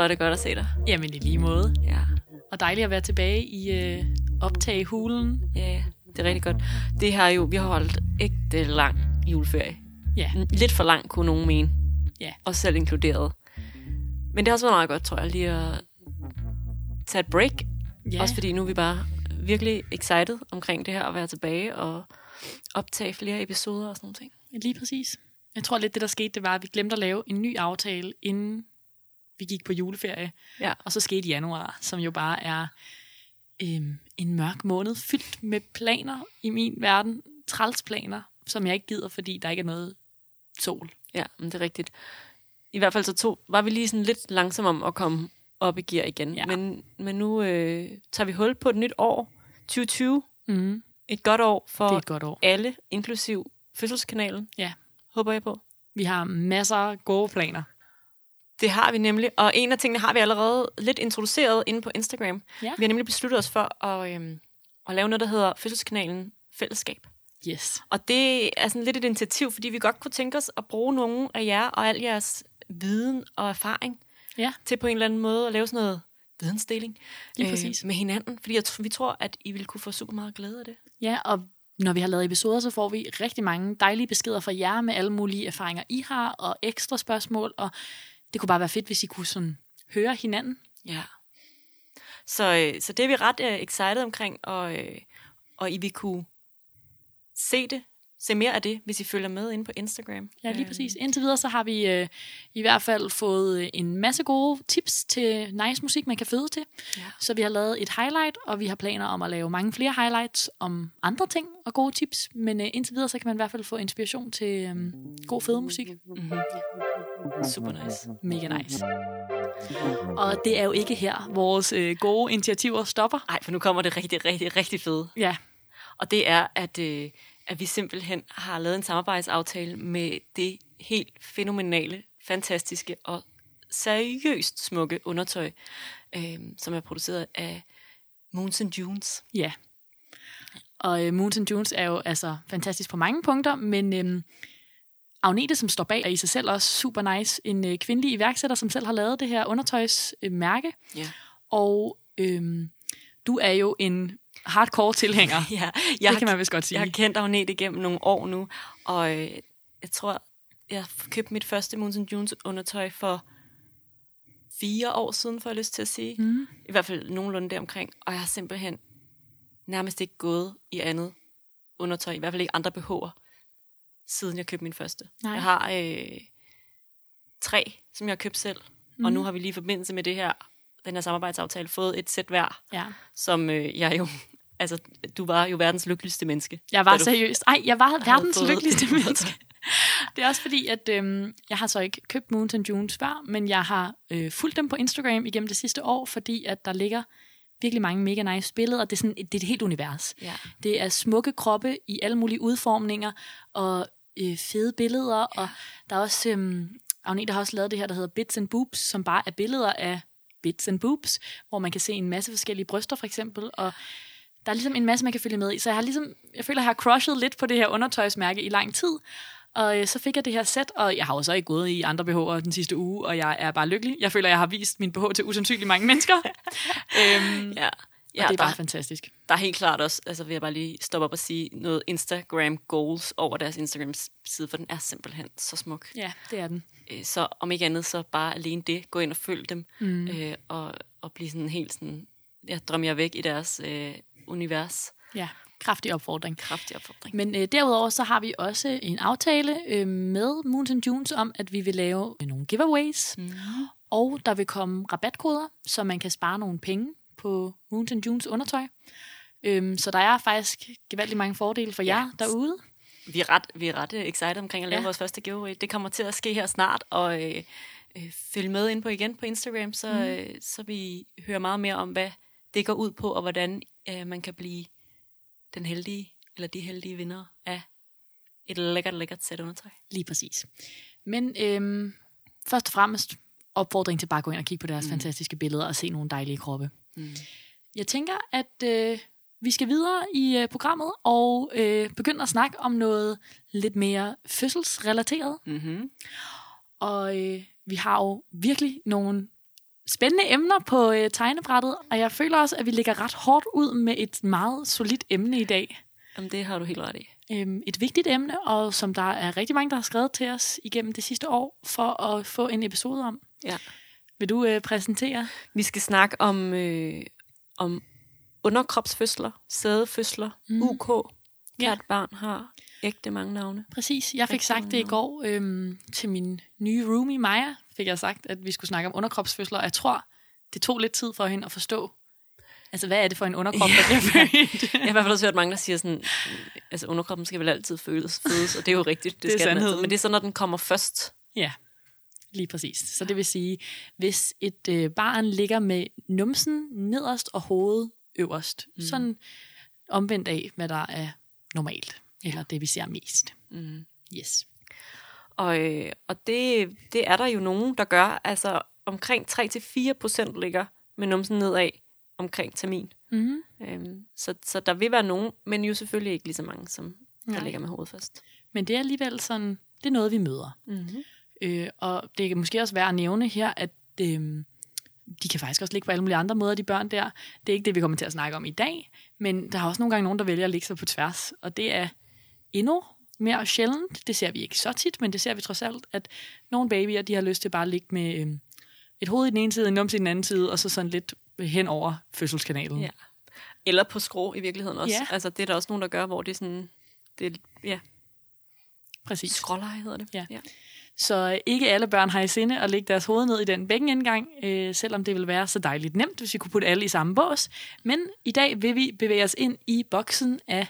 side var det godt at se dig. Jamen i lige måde. Ja, Og dejligt at være tilbage i øh, optagehulen. ja, det er rigtig godt. Det har jo, vi har holdt ægte lang juleferie. Ja. Lidt for lang, kunne nogen mene. Ja. Os selv inkluderet. Men det har også været meget godt, tror jeg, lige at tage et break. ja. Også fordi nu er vi bare virkelig excited omkring det her at være tilbage og optage flere episoder og sådan nogle ting. Lige præcis. Jeg tror lidt, det der skete, det var, at vi glemte at lave en ny aftale, inden vi gik på juleferie. Ja. Og så skete januar, som jo bare er øhm, en mørk måned, fyldt med planer i min verden. Trælsplaner, som jeg ikke gider, fordi der ikke er noget sol. Ja, men det er rigtigt. I hvert fald så to, var vi lige sådan lidt langsomme om at komme op i gear igen. Ja. Men, men nu øh, tager vi hul på et nyt år, 2020. Mm. Et godt år for Det er et godt år. alle, inklusiv fødselskanalen. Ja. Håber jeg på. Vi har masser af gode planer. Det har vi nemlig, og en af tingene har vi allerede lidt introduceret inde på Instagram. Ja. Vi har nemlig besluttet os for at, øhm, at lave noget, der hedder Fødselskanalen Fællesskab. Yes. Og det er sådan lidt et initiativ, fordi vi godt kunne tænke os at bruge nogle af jer og al jeres viden og erfaring Ja. til på en eller anden måde at lave sådan noget vidensdeling Lige præcis. med hinanden. Fordi jeg, vi tror, at I vil kunne få super meget glæde af det. Ja, og når vi har lavet episoder, så får vi rigtig mange dejlige beskeder fra jer med alle mulige erfaringer, I har, og ekstra spørgsmål, og det kunne bare være fedt, hvis I kunne sådan høre hinanden. Ja. Så, øh, så det er vi ret øh, excited omkring, og, øh, og I vil kunne se det, se mere af det, hvis I følger med inde på Instagram. Ja, lige Øh, præcis. Indtil videre, så har vi øh, i hvert fald fået øh, en masse gode tips til nice musik, man kan føde til. Ja. Så vi har lavet et highlight, og vi har planer om at lave mange flere highlights om andre ting og gode tips. Men øh, indtil videre, så kan man i hvert fald få inspiration til øh, god fødemusik. Super nice. Mega nice. Og det er jo ikke her, vores øh, gode initiativer stopper. Ej, for nu kommer det rigtig, rigtig, rigtig fede. Ja, Og det er, at, øh, at vi simpelthen har lavet en samarbejdsaftale med det helt fænomenale, fantastiske og seriøst smukke undertøj, øh, som er produceret af Moons and Junes. Ja. Og øh, Moons and Junes er jo altså fantastisk på mange punkter, men øhm, Agnete, som står bag, er i sig selv også super nice. En øh, kvindelig iværksætter, som selv har lavet det her undertøjsmærke. Øh, mærke. Ja. og øhm, du er jo en hardcore tilhænger. Ja, det kan man vist godt sige. Jeg har kendt Agnete igennem nogle år nu, og øh, jeg tror, jeg købte mit første Moons and Junes undertøj for fire år siden, får jeg lyst til at sige. Mm. I hvert fald nogenlunde deromkring. Og jeg har simpelthen nærmest ikke gået i andet undertøj, i hvert fald ikke andre BH'er, siden jeg købte min første. Nej. Jeg har øh, tre, som jeg har købt selv, mm. og nu har vi lige i forbindelse med det her, den her samarbejdsaftale, fået et sæt hver, Ja. som øh, jeg jo, altså, du var jo verdens lykkeligste menneske. Jeg var du seriøst. Ej, jeg var verdens fået lykkeligste menneske. Det er også fordi, at øhm, jeg har så ikke købt Moons and Junes før, men jeg har øh, fulgt dem på Instagram igennem det sidste år, fordi at der ligger virkelig mange mega nice billeder. Det er, sådan, det er et helt univers. Ja. Det er smukke kroppe i alle mulige udformninger, og øh, fede billeder, ja. og der er også, øhm, Agnete har også lavet det her, der hedder Bits and Boobs, som bare er billeder af bits and boobs, hvor man kan se en masse forskellige bryster for eksempel, og der er ligesom en masse, man kan følge med i. Så jeg har ligesom, jeg føler, jeg har crushet lidt på det her undertøjsmærke i lang tid. Og øh, så fik jeg det her sæt, og jeg har jo så ikke gået i andre BH'er den sidste uge, og jeg er bare lykkelig. Jeg føler, jeg har vist min BH til usandsynligt mange mennesker. øhm, Ja, ja, og det er der, bare fantastisk. der er helt klart også, altså vil jeg bare lige stoppe op og sige, noget Instagram goals over deres Instagram side, for den er simpelthen så smuk. Ja, det er den. Øh, Så om ikke andet, så bare alene det, gå ind og følg dem, mm. øh, og, og blive sådan helt sådan, jeg drømmer jer væk i deres øh, univers. Ja, kraftig opfordring. Kraftig opfordring. Men øh, derudover så har vi også en aftale øh, med Moons and Junes om, at vi vil lave nogle giveaways, mm. og der vil komme rabatkoder, så man kan spare nogle penge på Moons and Junes undertøj. Øhm, så der er faktisk gevaldigt mange fordele for jer Ja. derude. Vi er ret, vi er ret øh, excited omkring at lave Ja. vores første giveaway. Det kommer til at ske her snart, og øh, øh, følg med ind på igen på Instagram, så, mm. øh, så vi hører meget mere om, hvad det går ud på, og hvordan øh, man kan blive den heldige, eller de heldige vinder af et lækkert, lækkert sæt undertøj. Lige præcis. Men øhm, først og fremmest opfordring til bare at gå ind og kigge på deres mm. fantastiske billeder og se nogle dejlige kroppe. Mm. Jeg tænker, at øh, vi skal videre i øh, programmet og øh, begynde at snakke om noget lidt mere fødselsrelateret. Mm-hmm. Og øh, vi har jo virkelig nogle spændende emner på øh, tegnebrættet, og jeg føler også, at vi ligger ret hårdt ud med et meget solidt emne i dag. Jamen, det har du helt ret i. Øhm, et vigtigt emne, og som der er rigtig mange, der har skrevet til os igennem det sidste år, for at få en episode om. Ja. Vil du øh, præsentere? Vi skal snakke om, øh, om underkropsfødsler, sædefødsler, Mm. UK. Ja. Hvert barn har ægte mange navne. Præcis. Jeg fik Rigtig sagt det i går øhm, til min nye roomie, Maja, fik jeg sagt, at vi skulle snakke om underkropsfødsler, og jeg tror, det tog lidt tid for hende at forstå, altså hvad er det for en underkrop, der bliver født? Jeg har i hvert fald også hørt mange, der siger sådan, altså underkroppen skal vel altid føles, fødes, og det er jo rigtigt. Det, Det er skal den altid. sandheden. Men det er så, når den kommer først. Ja, lige præcis. Så det vil sige, hvis et øh, barn ligger med numsen nederst og hovedet øverst, mm. sådan omvendt af, hvad der er normalt, eller det vi ser mest. Mm. Yes. Og, øh, og det, det er der jo nogen, der gør. Altså omkring 3-4 procent ligger med numsen nedad omkring termin. Mm-hmm. Øhm, så, så der vil være nogen, men jo selvfølgelig ikke lige så mange, som der Nej. ligger med hovedet først. Men det er alligevel sådan, det er noget, vi møder. Mm-hmm. Øh, og det kan måske også være at nævne her, at øh, de kan faktisk også ligge på alle mulige andre måder, de børn der. Det er ikke det, vi kommer til at snakke om i dag, men der er også nogle gange nogen, der vælger at ligge sig på tværs, og det er endnu mere sjældent. Det ser vi ikke så tit, men det ser vi trods alt, at nogle babyer, de har lyst til bare at ligge med øh, et hoved i den ene side, en numse i den anden side, og så sådan lidt hen over fødselskanalen. Ja. Eller på skrå i virkeligheden også. Ja. Altså det er der også nogen, der gør, hvor det er sådan, det ja, Præcis. skråleje hedder det. Ja. ja. Så øh, ikke alle børn har i sinde at lægge deres hoved ned i den bækkenindgang, øh, selvom det vil være så dejligt nemt, hvis vi kunne putte alle i samme bås. Men i dag vil vi bevæge os ind i boksen af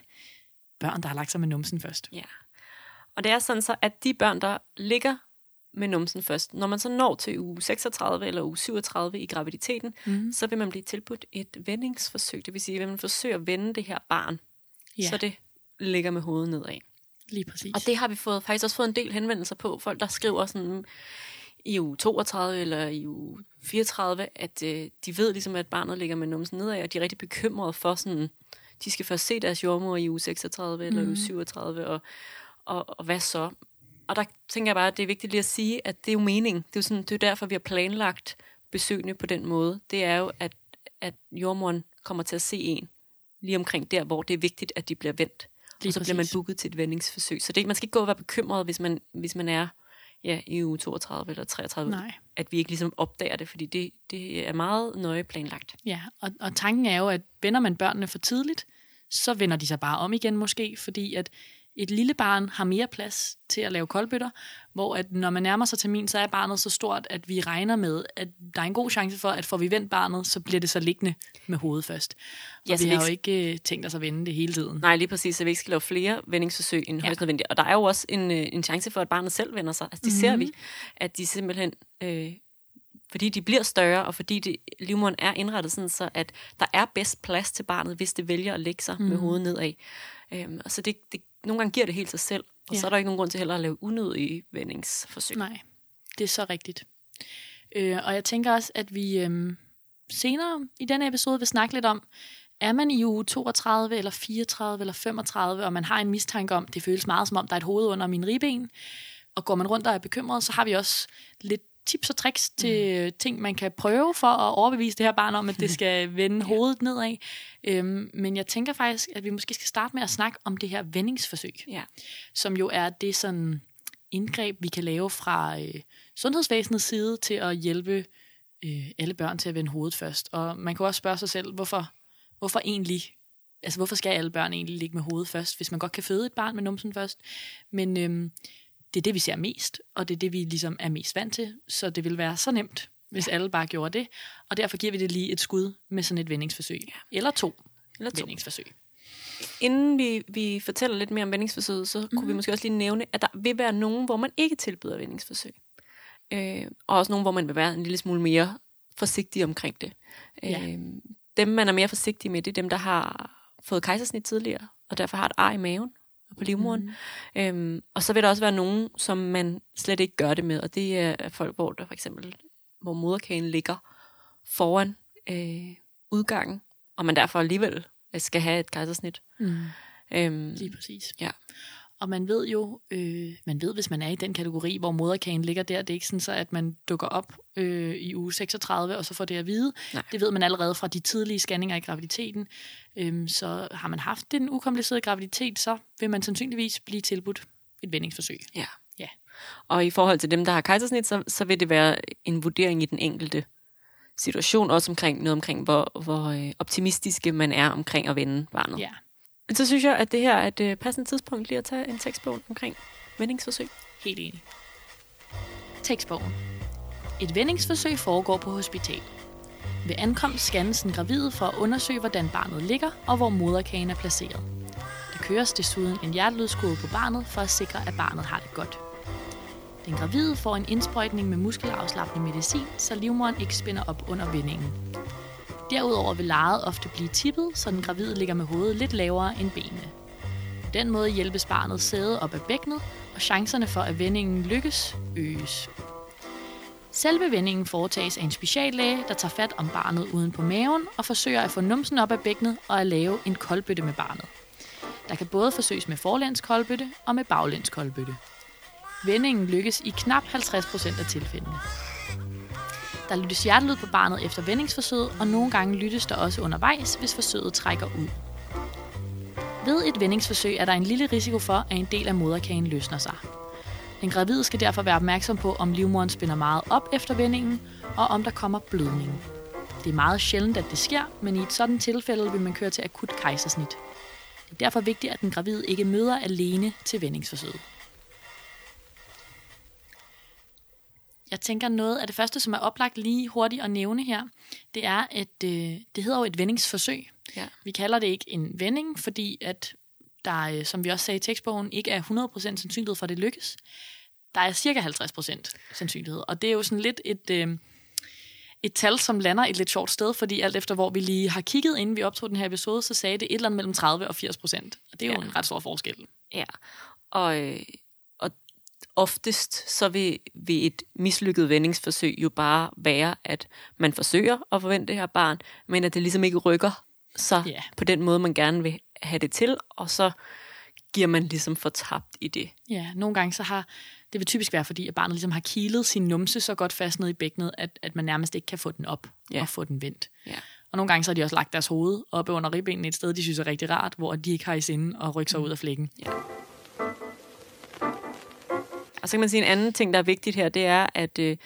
børn, der har lagt sig med numsen først. Ja. Og det er sådan så, at de børn, der ligger med numsen først, når man så når til uge 36 eller uge 37 i graviditeten, Mm. så vil man blive tilbudt et vendingsforsøg. Det vil sige, at man forsøger at vende det her barn, Ja, så det ligger med hovedet nedad. lige præcis. Og det har vi fået, faktisk også fået en del henvendelser på. Folk, der skriver sådan i uge 32 eller i uge 34, at øh, de ved ligesom, at barnet ligger med numsen nedad, og de er rigtig bekymrede for sådan, de skal først se deres jordmor i uge 36 eller Mhm. uge 37, og, og, og hvad så? Og der tænker jeg bare, at det er vigtigt lige at sige, at det er jo mening. Det er jo, sådan, det er derfor, vi har planlagt besøgende på den måde. Det er jo, at, at jordmoren kommer til at se en lige omkring der, hvor det er vigtigt, at de bliver vendt. Lige og så bliver man præcis. booket til et vendingsforsøg. Så det, man skal ikke gå og være bekymret, hvis man, hvis man er ja, i uge 32 eller 33, Nej. at vi ikke ligesom opdager det, fordi det, det er meget nøje planlagt. Ja, og, og tanken er jo, at vender man børnene for tidligt, så vender de sig bare om igen måske, fordi at et lille barn har mere plads til at lave koldbøtter, hvor at når man nærmer sig termin, så er barnet så stort, at vi regner med, at der er en god chance for, at får vi vendt barnet, så bliver det så liggende med hovedet først. Og Ja, så vi vi har jo ikke- øh, tænkt os at vende det hele tiden. Nej, lige præcis, så vi ikke skal lave flere vendingsforsøg end Ja. ja. højst nødvendigt. Og der er jo også en, øh, en chance for, at barnet selv vender sig. Altså det mm-hmm. ser vi, at de simpelthen, øh, fordi de bliver større, og fordi det, livmoderen er indrettet sådan, så at der er bedst plads til barnet, hvis det vælger at lægge sig mm. med hovedet nedad. Øhm, og så det, det, nogle gange giver det helt sig selv, og Ja. så er der ikke nogen grund til heller at lave unødige vendingsforsøg. Nej, det er så rigtigt. Øh, og jeg tænker også, at vi øhm, senere i denne episode vil snakke lidt om, er man i uge 32 eller 34 eller 35, og man har en mistanke om, det føles meget som om, der er et hoved under min ribben, og går man rundt og er bekymret, så har vi også lidt tips og tricks til mm. ting, man kan prøve for at overbevise det her barn om, at det skal vende hovedet nedad. Øhm, men jeg tænker faktisk, at vi måske skal starte med at snakke om det her vendingsforsøg Ja. som jo er det sådan indgreb, vi kan lave fra øh, sundhedsvæsenets side til at hjælpe øh, alle børn til at vende hovedet først. Og man kan også spørge sig selv, hvorfor, hvorfor egentlig, altså hvorfor skal alle børn egentlig ligge med hovedet først, hvis man godt kan føde et barn med numsen først. Men øhm, det er det, vi ser mest, og det er det, vi ligesom er mest vant til, så det vil være så nemt, hvis alle bare gjorde det. Og derfor giver vi det lige et skud med sådan et vendingsforsøg. Eller to, Eller to. vendingsforsøg. Inden vi, vi fortæller lidt mere om vendingsforsøget, så mm-hmm. kunne vi måske også lige nævne, at der vil være nogen, hvor man ikke tilbyder vendingsforsøg. Øh, og også nogen, hvor man vil være en lille smule mere forsigtig omkring det. Ja. Øh, dem, man er mere forsigtig med, det er dem, der har fået kejsersnit tidligere, og derfor har et ar i maven og på livmoderen. Mm. Øhm, og så vil der også være nogen, som man slet ikke gør det med, og det er folk, hvor der for eksempel, hvor moderkagen ligger foran øh, udgangen, og man derfor alligevel skal have et kejsersnit. Mm. Øhm, Lige præcis. Ja. Og man ved jo, øh, man ved, hvis man er i den kategori, hvor moderkagen ligger der, det er ikke sådan så, at man dukker op øh, i uge 36, og så får det at vide. Nej. Det ved man allerede fra de tidlige scanninger i graviditeten. Øhm, så har man haft en ukompliceret graviditet, så vil man sandsynligvis blive tilbudt et vendingsforsøg. Ja. Ja. Og i forhold til dem, der har kejsersnit, så, så vil det være en vurdering i den enkelte situation, også omkring noget omkring, hvor, hvor øh, optimistiske man er omkring at vende barnet. Ja, men så synes jeg, at det her er et øh, passende tidspunkt lige at tage en tekstbog omkring vendingsforsøg. helt enig. Tekstbogen. Et vendingsforsøg foregår på hospital. Ved ankomst scannes den gravide for at undersøge, hvordan barnet ligger og hvor moderkagen er placeret. Der køres desuden en hjertelydskode på barnet for at sikre, at barnet har det godt. Den gravide får en indsprøjtning med muskelafslappende medicin, så livmoderen ikke spænder op under vendingen. Derudover vil lejet ofte blive tippet, så den gravide ligger med hovedet lidt lavere end benene. På den måde hjælpes barnet sæde op ad bækkenet, og chancerne for, at vendingen lykkes, øges. Selve vendingen foretages af en speciallæge, der tager fat om barnet uden på maven og forsøger at få numsen op af bækkenet og at lave en koldbøtte med barnet. Der kan både forsøges med forlæns koldbøtte og med baglæns koldbøtte. Vendingen lykkes i knap 50% af tilfældene. Der lyttes hjertelyd på barnet efter vendingsforsøget, og nogle gange lyttes der også undervejs, hvis forsøget trækker ud. Ved et vendingsforsøg er der en lille risiko for, at en del af moderkagen løsner sig. Den gravide skal derfor være opmærksom på, om livmoderen spænder meget op efter vendingen, og om der kommer blødning. Det er meget sjældent, at det sker, men i et sådan tilfælde vil man køre til akut kejsersnit. Det er derfor vigtigt, at den gravide ikke møder alene til vendingsforsøget. Jeg tænker noget af det første, som er oplagt lige hurtigt at nævne her, det er, at øh, det hedder jo et vendingsforsøg. Ja. Vi kalder det ikke en vending, fordi at der, øh, som vi også sagde i tekstbogen, ikke er 100% sandsynlighed for, at det lykkes. Der er cirka 50% sandsynlighed, og det er jo sådan lidt et, øh, et tal, som lander et lidt sjovt sted, fordi alt efter hvor vi lige har kigget, inden vi optog den her episode, så sagde det et eller andet mellem 30 og 80%. Og det er jo Ja. en ret stor forskel. Ja, og, øh, og oftest så vil, vil et mislykket vendingsforsøg jo bare være, at man forsøger at forvente det her barn, men at det ligesom ikke rykker sig Ja. på den måde, man gerne vil have det til, og så giver man ligesom for tabt i det. Ja, nogle gange så har, det vil typisk være, fordi at barnet ligesom har kilet sin numse så godt fast ned i bækkenet, at, at man nærmest ikke kan få den op Ja. og få den vendt. Ja. Og nogle gange så har de også lagt deres hoved oppe under ribbenene et sted, de synes er rigtig rart, hvor de ikke har i sinde at rykke sig ud af flækken. Og så kan man sige, en anden ting, der er vigtigt her, det er, at øh,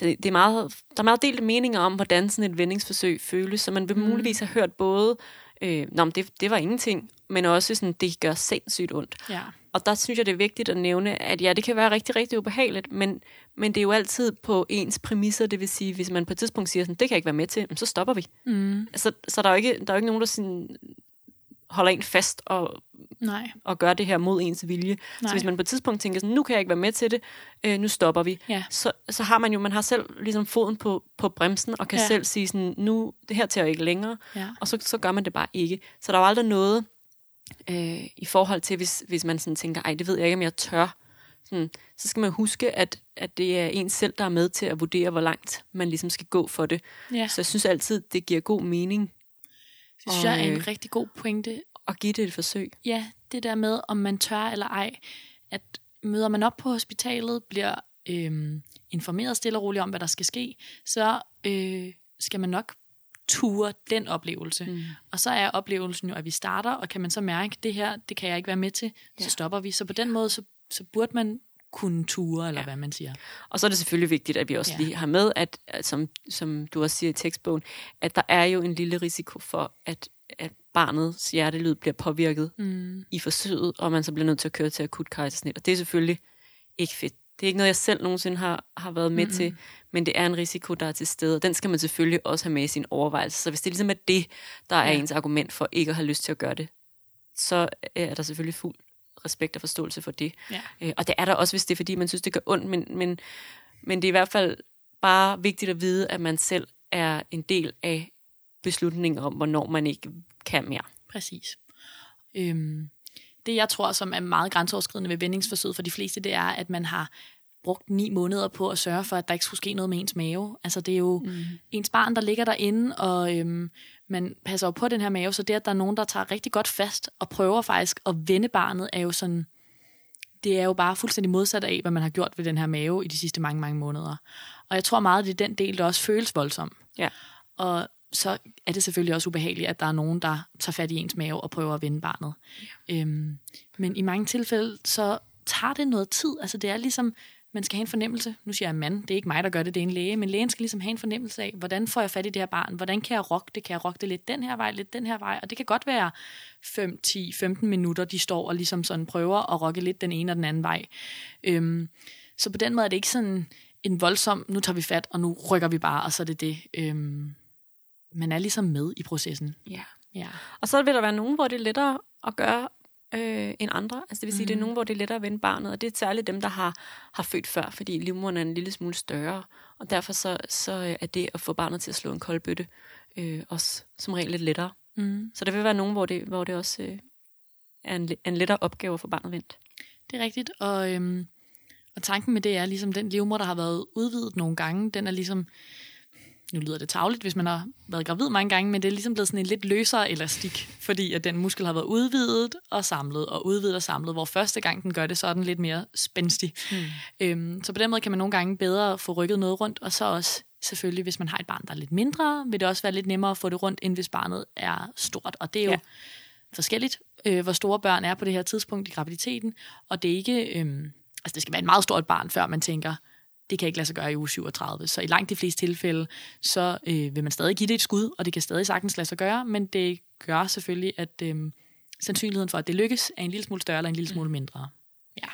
det, det er meget, der er meget delte meninger om, hvordan sådan et vendingsforsøg føles, så man vil muligvis have hørt både, øh, Nå, men det, det var ingenting, men også sådan, det gør sindssygt ondt. Ja. Og der synes jeg, det er vigtigt at nævne, at ja, det kan være rigtig, rigtig ubehageligt, men, men det er jo altid på ens præmisser, det vil sige, hvis man på et tidspunkt siger sådan, det kan jeg ikke være med til, så stopper vi. Mm. Altså, så der er jo ikke, der er jo ikke nogen, der sådan holder en fast og, Nej. og gør det her mod ens vilje. Nej. Så hvis man på et tidspunkt tænker sådan, nu kan jeg ikke være med til det, øh, nu stopper vi, Ja. så, så har man jo, man har selv ligesom foden på, på bremsen, og kan Ja. selv sige sådan, nu, det her tager jeg ikke længere, Ja. og så, så gør man det bare ikke. Så der er jo aldrig noget øh, i forhold til, hvis, hvis man sådan tænker, ej, det ved jeg ikke, om jeg tør. Sådan, så skal man huske, at, at det er en selv, der er med til at vurdere, hvor langt man ligesom skal gå for det. ja. Så jeg synes altid, det giver god mening Det synes jeg er øh, en rigtig god pointe. at give det et forsøg. Ja, det der med, om man tør eller ej, at møder man op på hospitalet, bliver øhm, informeret stille og roligt om, hvad der skal ske, så øh, skal man nok ture den oplevelse. Mm. Og så er oplevelsen jo, at vi starter, og kan man så mærke, det her, det kan jeg ikke være med til, så Ja. stopper vi. Så på den måde, så, så burde man kunne ture, eller Ja. hvad man siger. Og så er det selvfølgelig vigtigt, at vi også Ja. lige har med, at, at som, som du også siger i tekstbogen, at der er jo en lille risiko for, at, at barnets hjertelyd bliver påvirket Mm. i forsøget, og man så bliver nødt til at køre til akut kejsersnit. Og det er selvfølgelig ikke fedt. Det er ikke noget, jeg selv nogensinde har, har været med mm-hmm. til, men det er en risiko, der er til stede, og den skal man selvfølgelig også have med i sin overvejelse. Så hvis det ligesom er det, der er Ja. ens argument for ikke at have lyst til at gøre det, så er der selvfølgelig fuld respekt og forståelse for det. Ja. Øh, Og det er der også, hvis det er, fordi man synes, det gør ondt, men, men, men det er i hvert fald bare vigtigt at vide, at man selv er en del af beslutningen om, hvornår man ikke kan mere. Præcis. Øhm, det jeg tror, som er meget grænseoverskridende ved vendingsforsøget for de fleste, det er, at man har brugt ni måneder på at sørge for, at der ikke skulle ske noget med ens mave. Altså det er jo mm. ens barn, der ligger derinde, og øhm, man passer jo på den her mave, så det, at der er nogen, der tager rigtig godt fast og prøver faktisk at vende barnet, er jo sådan, det er jo bare fuldstændig modsat af, hvad man har gjort ved den her mave i de sidste mange, mange måneder. Og jeg tror meget, det er den del, der også føles voldsom. Ja. Og så er det selvfølgelig også ubehageligt, at der er nogen, der tager fat i ens mave og prøver at vende barnet. Ja. Øhm, men i mange tilfælde, så tager det noget tid. Altså det er ligesom, man skal have en fornemmelse. Nu siger jeg mand, det er ikke mig, der gør det, det er en læge. Men lægen skal ligesom have en fornemmelse af, hvordan får jeg fat i det her barn? Hvordan kan jeg rocke det? Kan jeg rocke det lidt den her vej, lidt den her vej? Og det kan godt være 5, 10, 15 minutter, de står og ligesom sådan prøver at rocke lidt den ene og den anden vej. Øhm, så på den måde er det ikke sådan en voldsom, nu tager vi fat, og nu rykker vi bare, og så er det det. Øhm, man er ligesom med i processen. Ja. Ja. Og så vil der være nogen, hvor det er lettere at gøre øh, end andre. Altså det vil sige, mm. det er nogen, hvor det er lettere at vende barnet, og det er særligt dem, der har, har født før, fordi livmoderen er en lille smule større, og derfor så, så er det at få barnet til at slå en kold bøtte øh, også som regel lidt lettere. Mm. Så der vil være nogen, hvor det, hvor det også øh, er en, en lettere opgave at få barnet vendt. Det er rigtigt, og, øhm, og tanken med det er ligesom, den livmor, der har været udvidet nogle gange, den er ligesom nu lyder det tavligt, hvis man har været gravid mange gange, men det er ligesom blevet sådan en lidt løsere elastik, fordi at den muskel har været udvidet og samlet, og udvidet og samlet, hvor første gang den gør det, så er den lidt mere spændstig. Mm. Øhm, så på den måde kan man nogle gange bedre få rykket noget rundt, og så også selvfølgelig, hvis man har et barn, der er lidt mindre, vil det også være lidt nemmere at få det rundt, end hvis barnet er stort. Og det er jo ja. forskelligt, øh, hvor store børn er på det her tidspunkt i graviditeten, og det er ikke... Øh, altså det skal være et meget stort barn, før man tænker, det kan ikke lade sig gøre i uge 37. Så i langt de fleste tilfælde, så øh, vil man stadig give det et skud, og det kan stadig sagtens lade sig gøre, men det gør selvfølgelig, at øh, sandsynligheden for, at det lykkes, er en lille smule større eller en lille smule mindre. Ja.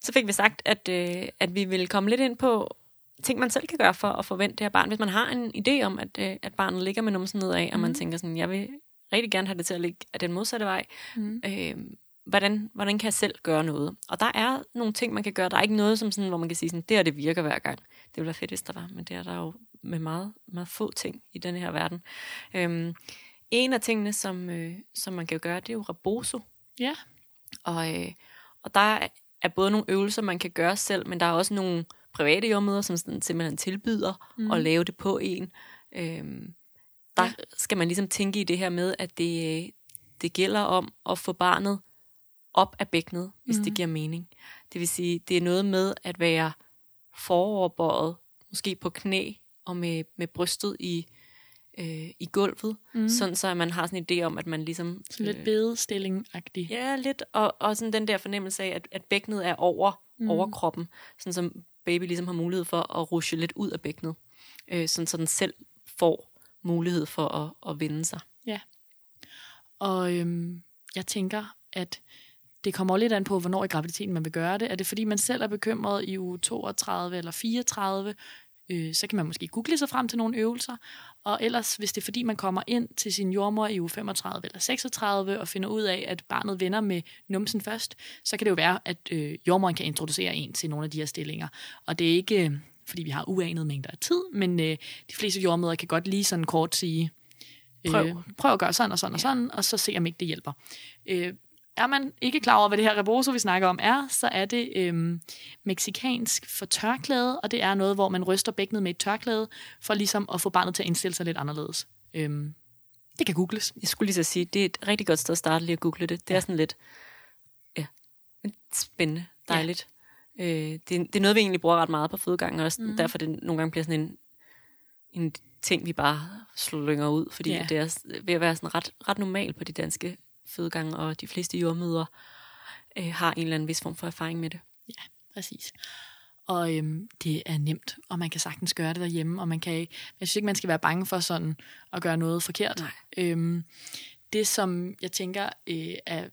Så fik vi sagt, at, øh, at vi vil komme lidt ind på ting, man selv kan gøre for at forvente det her barn. Hvis man har en idé om, at, øh, at barnet ligger med numsen nedad, mm. og man mhm. tænker sådan, jeg vil rigtig gerne have det til at ligge af den modsatte vej, mm. øh, hvordan, hvordan kan jeg selv gøre noget? Og der er nogle ting, man kan gøre. Der er ikke noget, som sådan, hvor man kan sige, sådan, det er det virker hver gang. Det ville være fedt, hvis der var, men det er der jo med meget, meget få ting i den her verden. Øhm, en af tingene, som, øh, som man kan gøre, det er jo reboso. Ja. Og, øh, og der er både nogle øvelser, man kan gøre selv, men der er også nogle private jordmøder, som sådan, simpelthen tilbyder mm. at lave det på en. Øhm, der ja. skal man ligesom tænke i det her med, at det, det gælder om at få barnet op af bækkenet, hvis mm. det mhm. giver mening. Det vil sige, det er noget med at være foroverbøjet, måske på knæ og med, med brystet i, øh, i gulvet, mm. sådan så at man har sådan en idé om, at man ligesom... Så lidt øh, bedestilling-agtig. Ja, lidt, og, og sådan den der fornemmelse af, at, at bækkenet er over, mm. over kroppen, sådan som baby ligesom har mulighed for at rushe lidt ud af bækkenet, øh, sådan så den selv får mulighed for at, at vende sig. Ja, og øhm, jeg tænker, at det kommer lidt an på, hvornår i graviditeten man vil gøre det. Er det fordi, man selv er bekymret i uge 32 eller 34, øh, så kan man måske google sig frem til nogle øvelser. Og ellers, hvis det er fordi, man kommer ind til sin jordmor i uge 35 eller 36 og finder ud af, at barnet vender med numsen først, så kan det jo være, at øh, jordmoren kan introducere en til nogle af de her stillinger. Og det er ikke, øh, fordi vi har uanet mængder af tid, men øh, de fleste jordmøder kan godt lige sådan kort sige, øh, prøv. prøv at gøre sådan og sådan ja. og sådan, og så se om ikke det hjælper. Øh, er man ikke klar over, hvad det her rebozo, vi snakker om, er, så er det øhm, meksikansk for tørklæde, og det er noget, hvor man ryster bækkenet med et tørklæde, for ligesom at få barnet til at indstille sig lidt anderledes. Øhm, det kan googles. Jeg skulle lige så sige, det er et rigtig godt sted at starte lige at google det. Det ja. er sådan lidt ja, spændende, dejligt. Ja. Øh, det, det er noget, vi egentlig bruger ret meget på fødegangen, og mm. derfor det nogle gange bliver sådan en, en ting, vi bare slynger ud, fordi ja. det er ved at være sådan ret, ret normalt på de danske fødegange, og de fleste jordmøder øh, har en eller anden vis form for erfaring med det. Ja, præcis. Og øhm, det er nemt, og man kan sagtens gøre det derhjemme, og man kan ikke, jeg synes ikke, man skal være bange for sådan at gøre noget forkert. Nej. Øhm, det, som jeg tænker øh, er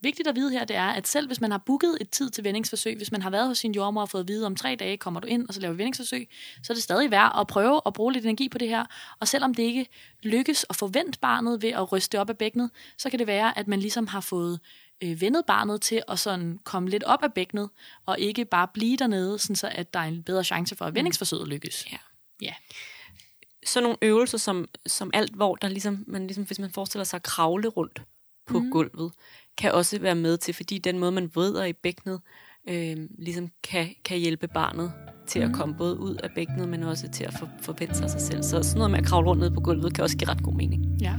vigtigt at vide her, det er, at selv hvis man har booket et tid til vendingsforsøg, hvis man har været hos sin jordmor og fået at vide, om tre dage kommer du ind, og så laver vi vendingsforsøg, så er det stadig værd at prøve at bruge lidt energi på det her. Og selvom det ikke lykkes at forvente barnet ved at ryste op af bækkenet, så kan det være, at man ligesom har fået øh, vendet barnet til at sådan komme lidt op af bækkenet, og ikke bare blive dernede, sådan så at der er en bedre chance for, at vendingsforsøget lykkes. Ja. ja. Så nogle øvelser som, som alt, hvor der ligesom, man ligesom, hvis man forestiller sig at kravle rundt på mm. gulvet, kan også være med til, fordi den måde, man vrider i bækkenet, øh, ligesom kan, kan hjælpe barnet til at komme både ud af bækkenet, men også til at for, forvente sig sig selv. Så sådan noget med at kravle rundt ned på gulvet kan også give ret god mening. Ja.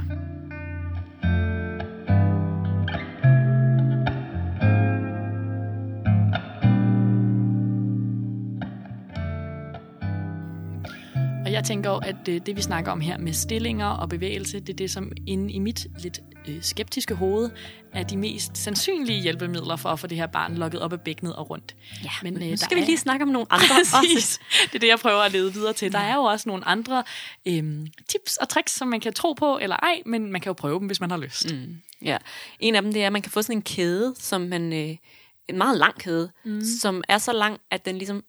Og jeg tænker jo, at øh, det vi snakker om her med stillinger og bevægelse, det er det, som inde i mit lidt øh, skeptiske hoved er de mest sandsynlige hjælpemidler for at få det her barn lukket op af bækkenet og rundt. Ja, men, øh, nu skal vi er- lige snakke om nogle andre også. Det er det, jeg prøver at lede videre til. Der er jo også nogle andre øhm, tips og tricks, som man kan tro på eller ej, men man kan jo prøve dem, hvis man har lyst. Mm. Ja. En af dem, det er, at man kan få sådan en kæde, som man, øh, en meget lang kæde, mm. som er så lang, at den ligesom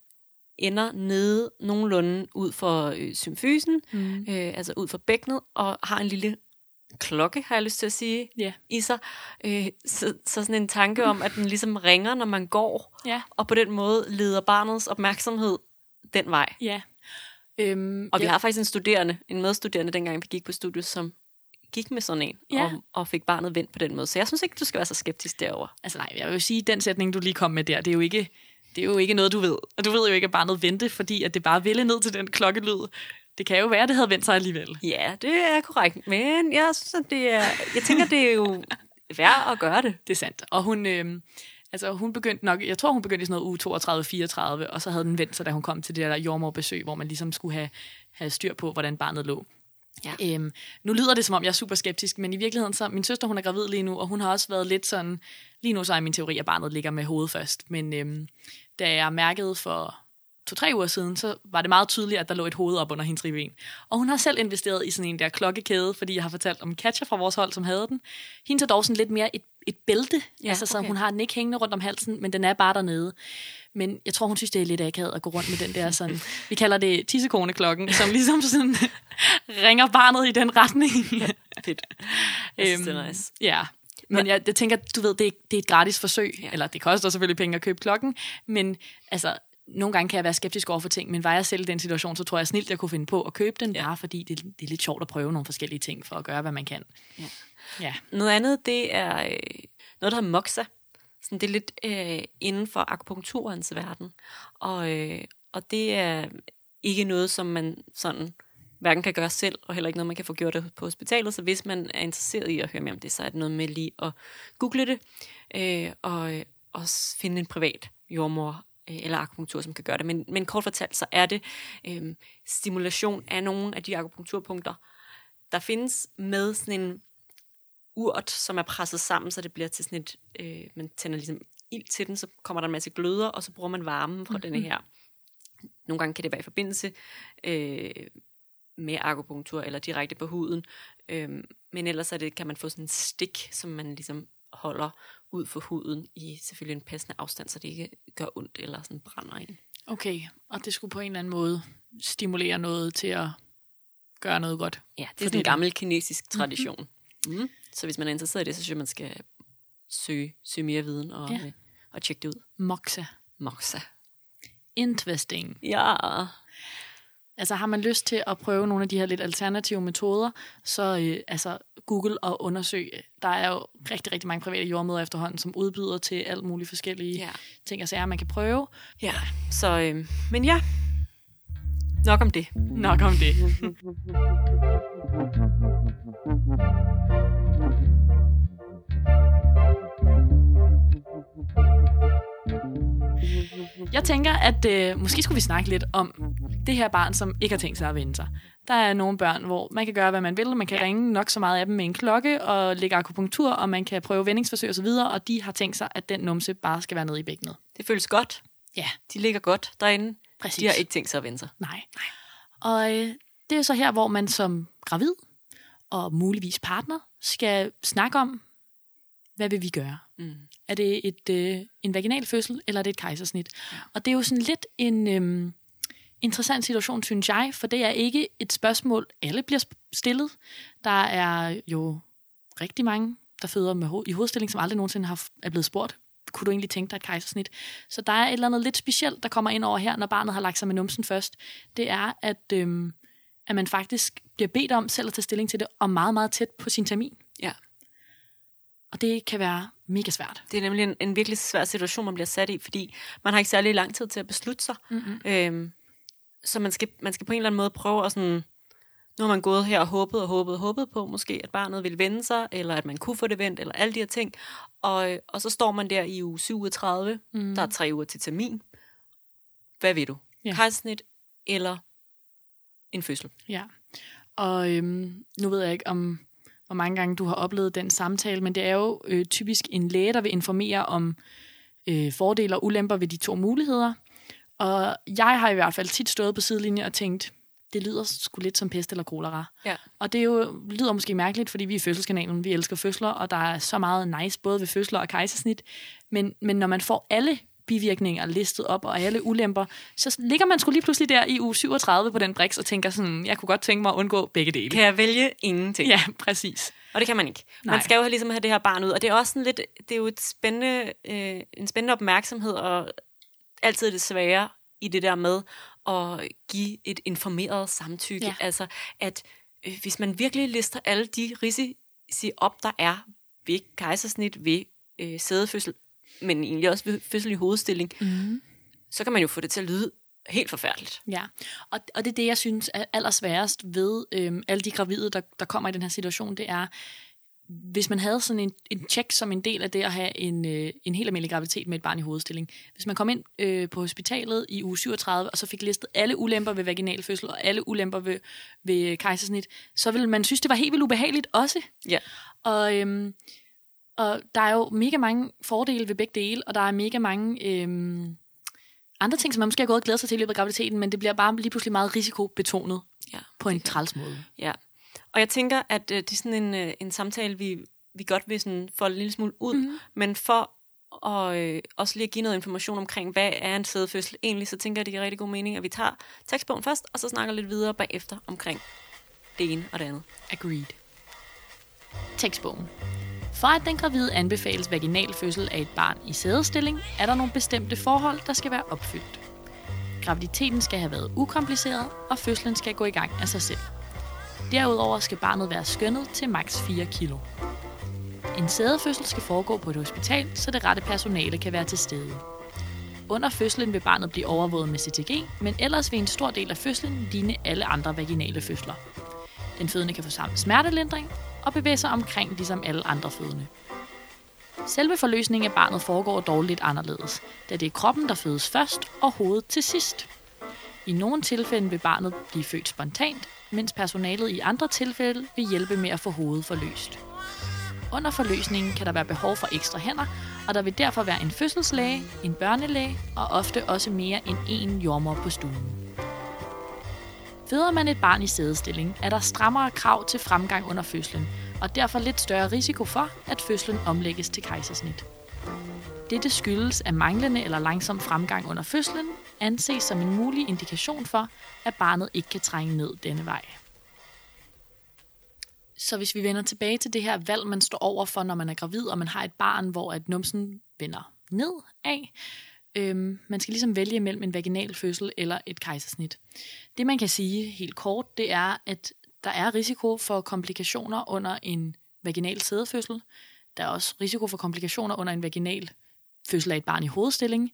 ender nede nogenlunde ud for øh, symfysen, mm. øh, altså ud for bækkenet, og har en lille klokke, har jeg lyst til at sige, Ja. i sig. Øh, så, så sådan en tanke om, at den ligesom ringer, når man går, Ja. og på den måde leder barnets opmærksomhed den vej. Ja. Øhm, Og vi ja. har faktisk en studerende, en medstuderende, dengang vi gik på studiet, som gik med sådan en, Ja. og, og fik barnet vendt på den måde. Så jeg synes ikke, du skal være så skeptisk derover. Altså nej, jeg vil sige, den sætning, du lige kom med der, det er jo ikke, det er jo ikke noget, du ved. Og du ved jo ikke, at barnet vente, fordi at det bare ville ned til den klokkelyd. Det kan jo være, at det havde vendt sig alligevel. Ja, det er korrekt. Men jeg synes, at det er, jeg tænker, det er jo værd at gøre det. Det er sandt. Og hun, øh, altså, hun begyndte nok, jeg tror, hun begyndte i sådan noget uge 32-34, og så havde den vendt sig, da hun kom til det der jordmorbesøg, hvor man ligesom skulle have, have styr på, hvordan barnet lå. Ja. Øhm, nu lyder det, som om jeg er super skeptisk, men i virkeligheden så, min søster hun er gravid lige nu, og hun har også været lidt sådan, lige nu så er min teori, at barnet ligger med hovedet først, men øhm, da jeg mærkede for to-tre uger siden, så var det meget tydeligt, at der lå et hoved op under hendes ribben. Og hun har selv investeret i sådan en der klokkekæde, fordi jeg har fortalt om Katja fra vores hold, som havde den. Hendes er dog sådan lidt mere et, et bælte, ja, altså så okay. hun har den ikke hængende rundt om halsen, men den er bare dernede. Men jeg tror, hun synes, det er lidt akavet at gå rundt med den der sådan, vi kalder det tissekoneklokken, som ligesom sådan ringer barnet i den retning. Fedt. Jeg synes, det er Øhm, nice. Ja. Men jeg, jeg tænker, du ved, det er, det er et gratis forsøg. Ja. Eller det koster selvfølgelig penge at købe klokken. Men altså, nogle gange kan jeg være skeptisk over for ting, men var jeg selv i den situation, så tror jeg snilt, jeg kunne finde på at købe den, ja. Bare fordi det, det er lidt sjovt at prøve nogle forskellige ting for at gøre, hvad man kan. Ja. Ja. Noget andet, det er øh, noget, der hedder moxa. Sådan, det er lidt øh, inden for akupunkturens verden. Og, øh, og det er ikke noget, som man sådan hverken kan gøre selv, og heller ikke noget, man kan få gjort på hospitalet. Så hvis man er interesseret i at høre mere om det, så er det noget med lige at google det, øh, og øh, også finde en privat jordmor eller akupunktur, som kan gøre det. Men, men kort fortalt, så er det øh, stimulation af nogle af de akupunkturpunkter, der findes med sådan en urt, som er presset sammen, så det bliver til sådan et, øh, man tænder ligesom ild til den, så kommer der en masse gløder, og så bruger man varmen fra mm-hmm. denne her. Nogle gange kan det være i forbindelse øh, med akupunktur, eller direkte på huden, øh, men ellers er det, kan man få sådan en stik, som man ligesom holder ud for huden i selvfølgelig en passende afstand, så det ikke gør ondt eller sådan brænder ind. Okay, og det skulle på en eller anden måde stimulere noget til at gøre noget godt. Ja, det er sådan en gammel kinesisk tradition. Mm. Så hvis man er interesseret i det, så synes jeg, man skal søge, søge mere viden og, Ja. ja. og tjekke det ud. Moxa. Moxa. Interesting. Ja. Altså har man lyst til at prøve nogle af de her lidt alternative metoder, så øh, altså Google og undersøg. Der er jo rigtig, rigtig mange private jordmøder efterhånden, som udbyder til alt muligt forskellige Ja. ting og sager, man kan prøve. ja. Så, øh, men ja, nok om det. Nok om det. Jeg tænker, at øh, måske skulle vi snakke lidt om det her barn, som ikke har tænkt sig at vende sig. Der er nogle børn, hvor man kan gøre, hvad man vil. Man kan ja. ringe nok så meget af dem med en klokke og lægge akupunktur, og man kan prøve vendingsforsøg osv., og de har tænkt sig, at den numse bare skal være nede i bækkenet. Det føles godt. Ja, De ligger godt derinde. præcis. De har ikke tænkt sig at vende sig. Nej. Nej. Og øh, det er så her, hvor man som gravid og muligvis partner skal snakke om, hvad vil vi gøre? Mm. Er det et, øh, en vaginal fødsel, eller er det et kejsersnit? Ja. Og det er jo sådan lidt en øhm, interessant situation, synes jeg, for det er ikke et spørgsmål, alle bliver stillet. Der er jo rigtig mange, der føder med ho- i hovedstilling, som aldrig nogensinde har, er blevet spurgt, kunne du egentlig tænke dig et kejsersnit? Så der er et eller andet lidt specielt, der kommer ind over her, når barnet har lagt sig med numsen først. Det er, at, øhm, at man faktisk bliver bedt om selv at tage stilling til det, og meget, meget tæt på sin termin. Ja. Og det kan være mega svært. Det er nemlig en, en virkelig svær situation, man bliver sat i, fordi man har ikke særlig lang tid til at beslutte sig. Mm-hmm. Øhm, så man skal, man skal på en eller anden måde prøve at sådan... Nu har man gået her og håbet og håbet og håbet på, måske at barnet vil vende sig, eller at man kunne få det vendt, eller alle de her ting. Og, og så står man der i uge 37, mm. der er tre uger til termin. Hvad vil du? Ja. Kejsersnit eller en fødsel? Ja. Og øhm, nu ved jeg ikke, om hvor mange gange du har oplevet den samtale, men det er jo øh, typisk en læge, der vil informere om øh, fordele og ulemper ved de to muligheder. Og jeg har i hvert fald tit stået på sidelinjen og tænkt, det lyder sgu lidt som pest eller kolera. Ja. Og det er jo, lyder måske mærkeligt, fordi vi er i fødselskanalen, vi elsker fødsler, og der er så meget nice både ved fødsler og kejsersnit. Men, men når man får alle bivirkninger listet op og alle ulemper, så ligger man sgu lige pludselig der i uge 37 på den briks og tænker sådan, jeg kunne godt tænke mig at undgå begge dele. Kan jeg vælge ingenting? Ja, præcis. Og det kan man ikke. Nej. Man skal jo ligesom have det her barn ud, og det er også sådan lidt, det er jo et spændende, øh, en spændende opmærksomhed, og altid det svære i det der med at give et informeret samtykke. Ja. Altså, at øh, hvis man virkelig lister alle de risici op, der er ved kejsersnit, ved øh, sædefødsel, men egentlig også ved fødsel i hovedstilling, Mm. så kan man jo få det til at lyde helt forfærdeligt. Ja, og, og det er det, jeg synes er allersværest ved øhm, alle de gravide, der, der kommer i den her situation, det er, hvis man havde sådan en, en check som en del af det at have en, øh, en helt almindelig graviditet med et barn i hovedstilling. Hvis man kom ind øh, på hospitalet i uge 37, og så fik listet alle ulemper ved vaginal fødsel og alle ulemper ved, ved kejsersnit, så ville man synes, det var helt vildt ubehageligt også. Ja. Og, øhm, og der er jo mega mange fordele ved begge dele, og der er mega mange øhm, andre ting, som man måske har gået og glædet sig til i løbet af graviditeten, men det bliver bare lige pludselig meget risikobetonet Ja. på en træls måde. Ja, og jeg tænker, at øh, det er sådan en, øh, en samtale, vi, vi godt vil sådan folde en lille smule ud, Mhm. mm. men for og øh, også lige at give noget information omkring, hvad er en sædefødsel egentlig, så tænker jeg, det giver rigtig god mening, at vi tager tekstbogen først, og så snakker lidt videre bagefter omkring det ene og det andet. Agreed. Tekstbogen. For at den gravide anbefales vaginal fødsel af et barn i sædestilling, er der nogle bestemte forhold, der skal være opfyldt. Graviditeten skal have været ukompliceret, og fødslen skal gå i gang af sig selv. Derudover skal barnet være skønnet til maks 4 kilo. En sædefødsel skal foregå på et hospital, så det rette personale kan være til stede. Under fødslen vil barnet blive overvåget med CTG, men ellers vil en stor del af fødslen ligne alle andre vaginale fødsler. Den fødende kan få samme smertelindring og bevæge sig omkring ligesom alle andre fødende. Selve forløsningen af barnet foregår dog lidt anderledes, da det er kroppen, der fødes først og hovedet til sidst. I nogle tilfælde vil barnet blive født spontant, mens personalet i andre tilfælde vil hjælpe med at få hovedet forløst. Under forløsningen kan der være behov for ekstra hænder, og der vil derfor være en fødselslæge, en børnelæge og ofte også mere end én jordmor på stuen. Føder man et barn i sædestilling, er der strammere krav til fremgang under fødslen, og derfor lidt større risiko for, at fødslen omlægges til kejsersnit. Dette skyldes, at manglende eller langsom fremgang under fødslen anses som en mulig indikation for, at barnet ikke kan trænge ned denne vej. Så hvis vi vender tilbage til det her valg, man står over for, når man er gravid, og man har et barn, hvor at numsen vender ned af, øhm, man skal ligesom vælge mellem en vaginal fødsel eller et kejsersnit. Det man kan sige helt kort, det er, at der er risiko for komplikationer under en vaginal sædefødsel. Der er også risiko for komplikationer under en vaginal fødsel af et barn i hovedstilling.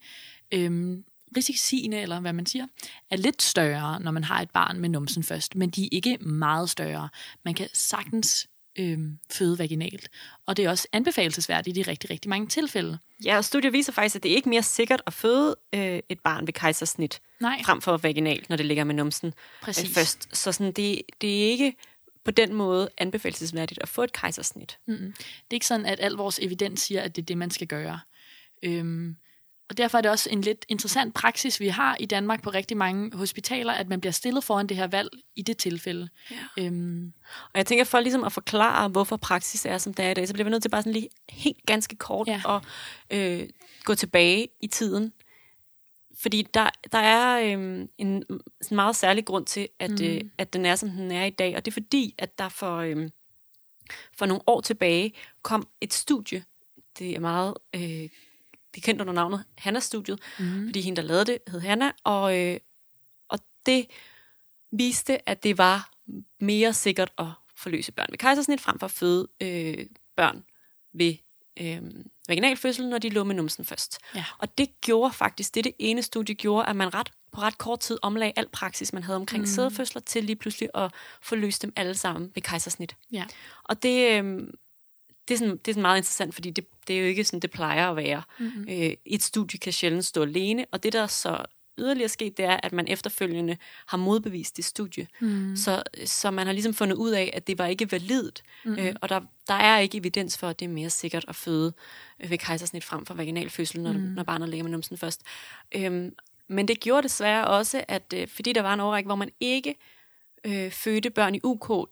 Øhm, risiciene, eller hvad man siger, er lidt større, når man har et barn med numsen først, men de er ikke meget større. Man kan sagtens øhm, føde vaginalt, og det er også anbefalesværdigt i rigtig, rigtig mange tilfælde. Ja, og studier viser faktisk, at det er ikke mere sikkert at føde øh, et barn ved kejsersnit, Nej, frem for vaginalt, når det ligger med numsen præcis. øh, først. Så sådan, det, det er ikke på den måde anbefalesværdigt at få et kejsersnit. Mm-mm. Det er ikke sådan, at al vores evidens siger, at det er det, man skal gøre. Øhm, og derfor er det også en lidt interessant praksis, vi har i Danmark på rigtig mange hospitaler, at man bliver stillet foran det her valg i det tilfælde. Ja. Øhm, Og jeg tænker, for ligesom at forklare, hvorfor praksis er, som det er i dag, så bliver vi nødt til bare sådan lige helt ganske kort Ja. at øh, gå tilbage i tiden. Fordi der, der er øh, en sådan meget særlig grund til, at, mm. øh, at den er, som den er i dag. Og det er fordi, at der for, øh, for nogle år tilbage kom et studie. Det er meget... Øh, det er kendt under navnet Hanna-studiet, mm. fordi hende, der lavede det, hed Hanna, og, øh, og det viste, at det var mere sikkert at forløse børn ved kejsersnit, frem for at føde øh, børn ved øh, vaginalfødsel, når de lå med numsen først. Ja. Og det gjorde faktisk, det det ene studie gjorde, at man ret, på ret kort tid omlagde al praksis, man havde omkring mm. sædefødsler, til lige pludselig at få løst dem alle sammen ved kejsersnit. Ja. Og det, øh, det, er sådan, det er sådan meget interessant, fordi det, det er jo ikke sådan, det plejer at være. Mm-hmm. Øh, et studie kan sjældent stå alene, og det der så yderligere sket, det er, at man efterfølgende har modbevist det studie. Mm. Så, så man har ligesom fundet ud af, at det var ikke validt, mm. øh, og der, der er ikke evidens for, at det er mere sikkert at føde øh, ved kejsersnit frem for vaginalfødsel, når, mm. når barnet ligger med numsen først. Øhm, men det gjorde desværre også, at øh, fordi der var en overrække, hvor man ikke øh, fødte børn i UK,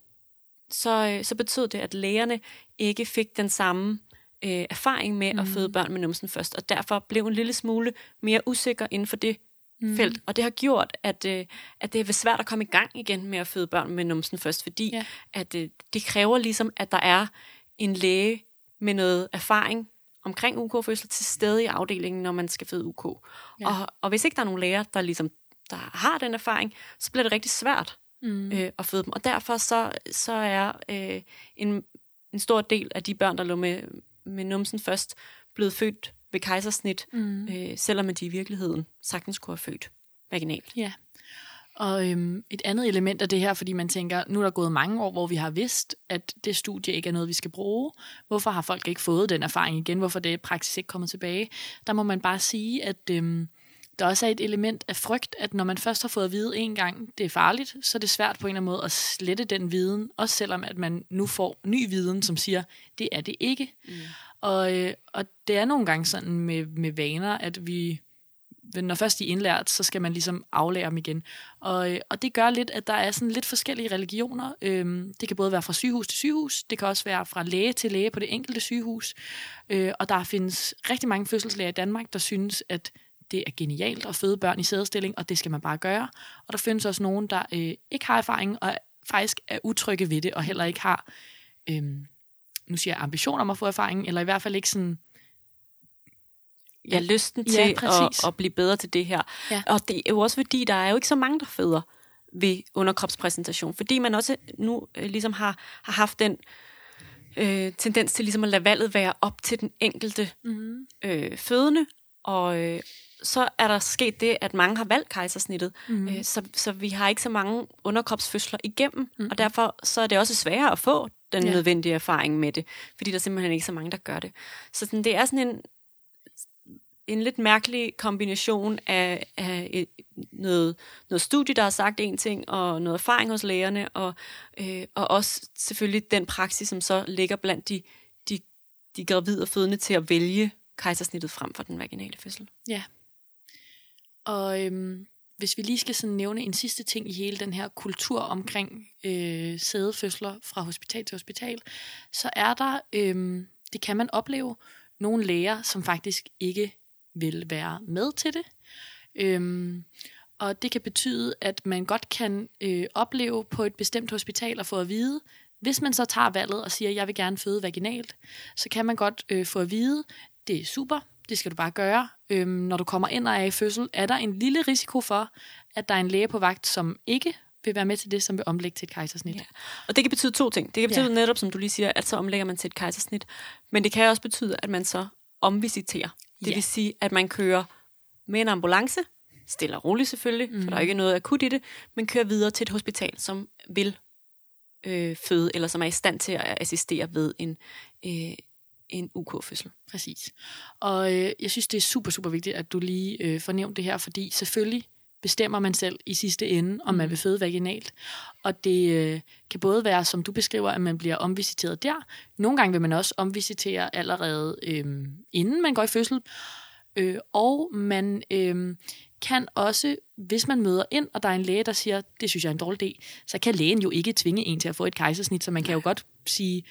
så, øh, så betød det, at lægerne ikke fik den samme øh, erfaring med mm. at føde børn med numsen først, og derfor blev en lille smule mere usikker inden for det mm. felt. Og det har gjort, at, øh, at det er svært at komme i gang igen med at føde børn med numsen først, fordi ja. at øh, det kræver ligesom, at der er en læge med noget erfaring omkring UK-fødsel til stede i afdelingen, når man skal føde UK. Ja. Og, og hvis ikke der er nogen læger, der ligesom der har den erfaring, så bliver det rigtig svært mm. øh, at føde dem. Og derfor så, så er øh, en, en stor del af de børn, der lå med, med numsen først, blevet født ved kejsersnit, mm. øh, selvom de i virkeligheden sagtens kunne have født vaginalt. Ja. Og øhm, et andet element af det her, fordi man tænker, nu er der gået mange år, hvor vi har vidst, at det studie ikke er noget, vi skal bruge. Hvorfor har folk ikke fået den erfaring igen? Hvorfor det praksis ikke kommet tilbage? Der må man bare sige, at øhm, der også er et element af frygt, at når man først har fået at vide en gang, det er farligt, så er det svært på en eller anden måde at slette den viden, også selvom at man nu får ny viden, som siger, det er det ikke. Mm. Og, øh, og det er nogle gange sådan med, med vaner, at vi, når først de er indlært, så skal man ligesom aflære dem igen. Og, øh, og det gør lidt, at der er sådan lidt forskellige religioner. Øhm, det kan både være fra sygehus til sygehus, det kan også være fra læge til læge på det enkelte sygehus. Øh, og der findes rigtig mange fødselslæger i Danmark, der synes, at det er genialt at føde børn i sædestilling, og det skal man bare gøre. Og der findes også nogen, der øh, ikke har erfaring, og faktisk er utrygge ved det, og heller ikke har... Øh, nu siger jeg ambition om at få erfaring, eller i hvert fald ikke sådan... Ja, lysten til ja, at, at blive bedre til det her. Ja. Og det er jo også fordi, der er jo ikke så mange, der føder ved underkropspræsentation, fordi man også nu øh, ligesom har, har haft den øh, tendens til ligesom at lade valget være op til den enkelte mm. øh, fødende, og, øh, så er der sket det, at mange har valgt kejsersnittet, mm. øh, så, så vi har ikke så mange underkropsfødsler igennem, mm. og derfor så er det også sværere at få den ja. nødvendige erfaring med det, fordi der er simpelthen ikke så mange, der gør det. Så sådan, det er sådan en, en lidt mærkelig kombination af, af et, noget, noget studie, der har sagt en ting, og noget erfaring hos lægerne, og, øh, og også selvfølgelig den praksis, som så ligger blandt de, de, de gravide og fødende til at vælge kejsersnittet frem for den vaginale fødsel. Ja. Og øhm, hvis vi lige skal sådan nævne en sidste ting i hele den her kultur omkring øh, sædefødsler fra hospital til hospital, så er der, øh, det kan man opleve, nogle læger, som faktisk ikke vil være med til det. Øhm, og det kan betyde, at man godt kan øh, opleve på et bestemt hospital at få at vide, hvis man så tager valget og siger, jeg vil gerne føde vaginalt, så kan man godt øh, få at vide, det er super, det skal du bare gøre. Øhm, når du kommer ind og er i fødsel, er der en lille risiko for, at der er en læge på vagt, som ikke vil være med til det, som vil omlægge til et kejsersnit. Ja. Og det kan betyde to ting. Det kan betyde ja. netop, som du lige siger, at så omlægger man til et kejsersnit. Men det kan også betyde, at man så omvisiterer. Det ja. vil sige, at man kører med en ambulance, stille og roligt selvfølgelig, mm. for der er ikke noget akut i det, men kører videre til et hospital, som vil øh, føde, eller som er i stand til at assistere ved en, øh, en UK-fødsel. Præcis. Og øh, jeg synes, det er super, super vigtigt, at du lige øh, fornævnte det her, fordi selvfølgelig bestemmer man selv i sidste ende, om mm. man vil føde vaginalt. Og det øh, kan både være, som du beskriver, at man bliver omvisiteret der. Nogle gange vil man også omvisitere allerede øh, inden man går i fødsel. Øh, og man øh, kan også, hvis man møder ind, og der er en læge, der siger, det synes jeg er en dårlig idé, så kan lægen jo ikke tvinge en til at få et kejsersnit, så man kan jo godt sige,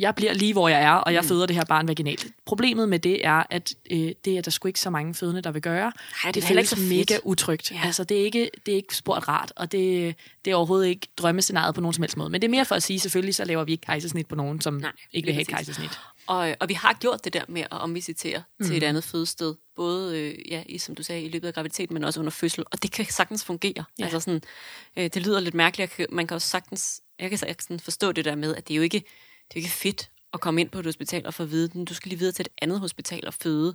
jeg bliver lige, hvor jeg er, og jeg mm. føder det her barn vaginalt. Problemet med det er, at øh, det er der sgu ikke så mange fødende, der vil gøre. Ej, det, det føles ikke mega utrygt. Ja. Altså, det er ikke, det er ikke spurgt rart, og det, det er overhovedet ikke drømmescenariet på nogen som helst måde. Men det er mere for at sige, selvfølgelig så laver vi ikke kejsersnit på nogen, som Nej, ikke vil have et kejsersnit. Og, og vi har gjort det der med at omvisitere mm. til et andet fødested, både øh, ja, i, som du sagde, i løbet af graviditet, men også under fødsel. Og det kan sagtens fungere. Ja. Altså sådan, øh, det lyder lidt mærkeligt. Man kan også sagtens, jeg kan sagtens forstå det der med, at det er jo ikke, det er ikke fedt at komme ind på et hospital og få at vide, at du skal lige videre til et andet hospital og føde,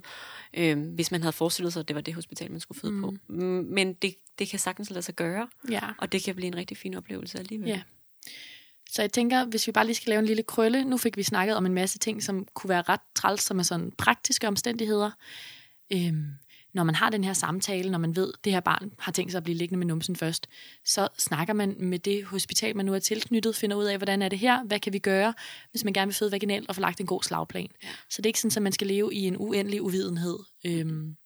øh, hvis man havde forestillet sig, at det var det hospital, man skulle føde mm. på. Men det, det kan sagtens lade sig gøre, Ja. og det kan blive en rigtig fin oplevelse alligevel. Ja. Så jeg tænker, hvis vi bare lige skal lave en lille krølle, nu fik vi snakket om en masse ting, som kunne være ret træls, som er sådan praktiske omstændigheder. Øhm, når man har den her samtale, når man ved, at det her barn har tænkt sig at blive liggende med numsen først, så snakker man med det hospital, man nu er tilknyttet, finder ud af, hvordan er det her, hvad kan vi gøre, hvis man gerne vil føde vaginalt og få lagt en god slagplan. Så det er ikke sådan, at man skal leve i en uendelig uvidenhed. Øhm,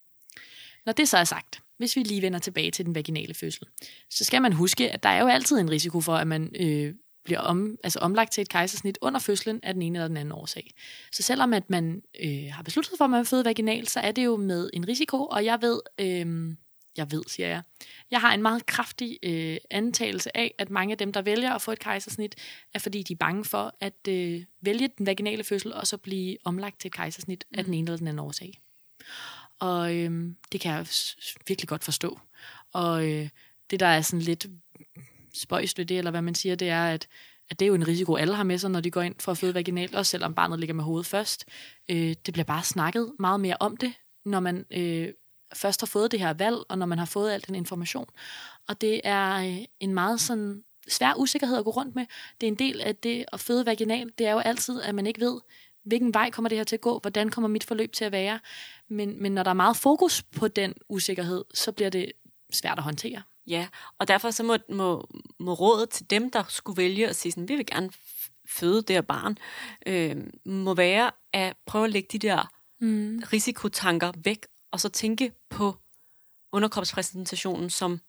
når det så er sagt, hvis vi lige vender tilbage til den vaginale fødsel, så skal man huske, at der er jo altid en risiko for, at man øh, bliver om, altså omlagt til et kejsersnit under fødslen af den ene eller den anden årsag. Så selvom at man øh, har besluttet for, at man vil føde vaginalt, så er det jo med en risiko, og jeg ved, øh, jeg ved, siger jeg, jeg har en meget kraftig øh, antagelse af, at mange af dem, der vælger at få et kejsersnit, er fordi de er bange for at øh, vælge den vaginale fødsel, og så blive omlagt til et kejsersnit mm. af den ene eller den anden årsag. Og øh, det kan jeg virkelig godt forstå. Og øh, det, der er sådan lidt spøjst ved det, eller hvad man siger, det er, at, at det er jo en risiko, alle har med sig, når de går ind for at føde vaginalt, også selvom barnet ligger med hovedet først. Øh, det bliver bare snakket meget mere om det, når man øh, først har fået det her valg, og når man har fået al den information. Og det er øh, en meget sådan svær usikkerhed at gå rundt med. Det er en del af det at føde vaginalt. Det er jo altid, at man ikke ved, hvilken vej kommer det her til at gå, hvordan kommer mit forløb til at være. Men, men når der er meget fokus på den usikkerhed, så bliver det svært at håndtere. Ja, og derfor så må, må, må rådet til dem, der skulle vælge at sige sådan, vi vil gerne føde det her barn, øh, må være at prøve at lægge de der mm. risikotanker væk, og så tænke på underkropspræsentationen som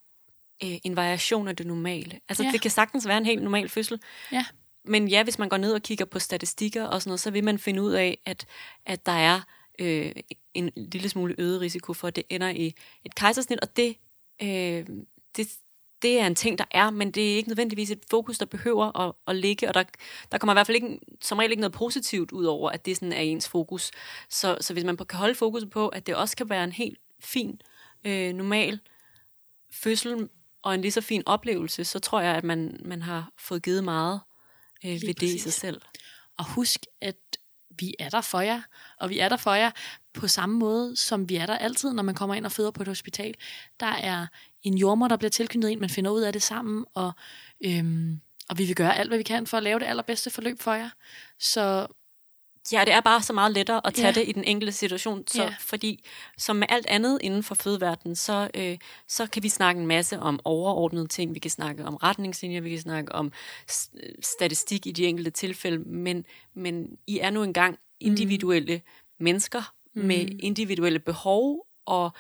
øh, en variation af det normale. Altså, ja. det kan sagtens være en helt normal fødsel, Ja. men ja, hvis man går ned og kigger på statistikker og sådan noget, så vil man finde ud af, at, at der er øh, en lille smule øget risiko for, at det ender i et kejsersnit, og det, øh, det, det er en ting, der er, men det er ikke nødvendigvis et fokus, der behøver at, at ligge, og der, der kommer i hvert fald ikke, som regel ikke noget positivt ud over, at det sådan er ens fokus. Så, så hvis man kan holde fokus på, at det også kan være en helt fin, øh, normal fødsel og en lige så fin oplevelse, så tror jeg, at man, man har fået givet meget øh, ved det i præcis. sig selv. Og husk, at vi er der for jer, og vi er der for jer på samme måde, som vi er der altid, når man kommer ind og føder på et hospital. Der er en jordmor, der bliver tilknyttet ind, man finder ud af det sammen, og, øhm, og vi vil gøre alt, hvad vi kan for at lave det allerbedste forløb for jer. Så Ja, det er bare så meget lettere at tage Ja. det i den enkelte situation, så, Ja. fordi som med alt andet inden for fødeverdenen, så, øh, så kan vi snakke en masse om overordnede ting, vi kan snakke om retningslinjer, vi kan snakke om øh, statistik i de enkelte tilfælde, men, men I er nu engang individuelle mm. mennesker mm. med individuelle behov og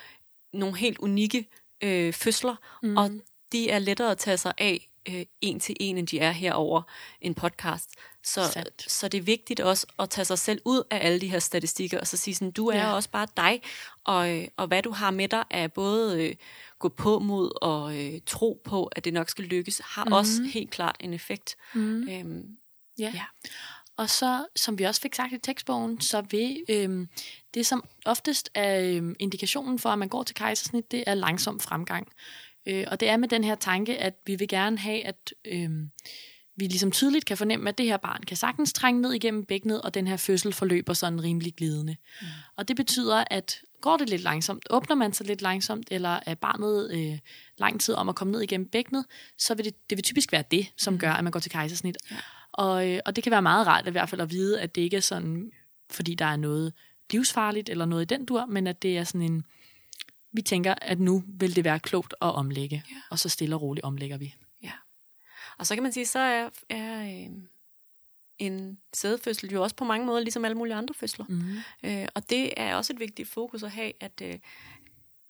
nogle helt unikke øh, fødsler, mm. og de er lettere at tage sig af øh, en til en, end de er herover en podcast. Så, Sandt. så det er vigtigt også at tage sig selv ud af alle de her statistikker, og så sige sådan, du er Ja. også bare dig, og, øh, og hvad du har med dig er både øh, gå på mod og øh, tro på, at det nok skal lykkes, har mm. også helt klart en effekt. Mm. Øhm, Ja. Ja. Og så, som vi også fik sagt i tekstbogen, så vil øhm, det, som oftest er øhm, indikationen for, at man går til kejsersnit, det er langsom fremgang. Øh, og det er med den her tanke, at vi vil gerne have, at øhm, vi ligesom tydeligt kan fornemme, at det her barn kan sagtens trænge ned igennem bækkenet, og den her fødsel forløber sådan rimelig glidende. Mm. Og det betyder, at går det lidt langsomt, åbner man sig lidt langsomt, eller er barnet øh, lang tid om at komme ned igennem bækkenet, så vil det, det vil typisk være det, som gør, at man går til kejsersnit. Ja. Og, øh, og det kan være meget rart i hvert fald at vide, at det ikke er sådan, fordi der er noget livsfarligt eller noget i den dur, men at det er sådan en, vi tænker, at nu vil det være klogt at omlægge, ja. og så stille og roligt omlægger vi. Ja. Og så kan man sige, så er, er øh, en sædefødsel jo også på mange måder ligesom alle mulige andre fødsler. Mm. Øh, og det er også et vigtigt fokus at have, at, øh,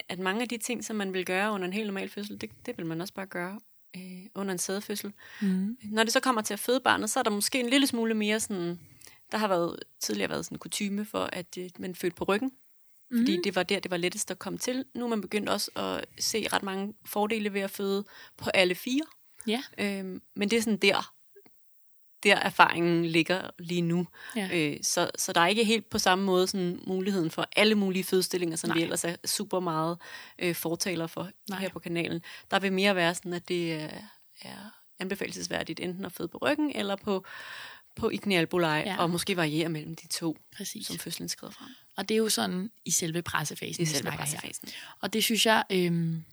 at mange af de ting, som man vil gøre under en helt normal fødsel, det, det vil man også bare gøre øh, under en sædefødsel. Mm. Når det så kommer til at føde barnet, så er der måske en lille smule mere sådan, der har været, tidligere været sådan en kutyme for, at øh, man fødte på ryggen, fordi det var der, det var lettest at komme til. Nu er man begyndt også at se ret mange fordele ved at føde på alle fire. Ja. Øhm, men det er sådan der, der erfaringen ligger lige nu. Ja. Øh, så, så der er ikke helt på samme måde sådan muligheden for alle mulige fødstillinger, som Nej. vi ellers er super meget øh, fortaler for Nej. Her på kanalen. Der vil mere være sådan, at det er, er anbefalesværdigt enten at føde på ryggen eller på, på Igni Albolej, Ja. og måske variere mellem de to, Præcis. som fødslen skrider frem. Og det er jo sådan i selve pressefasen, vi selve snakker her. pressefasen. Og det synes jeg øhm,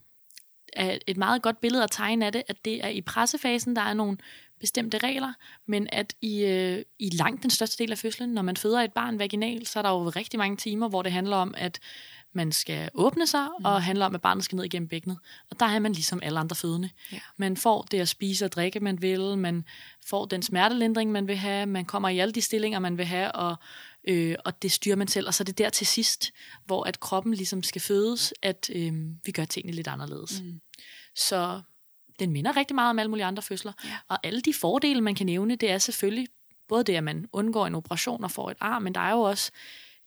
er et meget godt billede at tegne af det, at det er i pressefasen, der er nogle bestemte regler, men at i, øh, i langt den største del af fødslen, når man føder et barn vaginalt, så er der jo rigtig mange timer, hvor det handler om, at man skal åbne sig, mm. og handler om, at barnet skal ned igennem bækkenet. Og der er man ligesom alle andre fødende. Ja. Man får det at spise og drikke, man vil, man får den smertelindring, man vil have, man kommer i alle de stillinger, man vil have, og, øh, og det styrer man selv. Og så er det der til sidst, hvor at kroppen ligesom skal fødes, at øh, vi gør tingene lidt anderledes. Mm. Så den minder rigtig meget om alle mulige andre fødsler. Ja. Og alle de fordele, man kan nævne, det er selvfølgelig både det, at man undgår en operation og får et arm, men der er jo også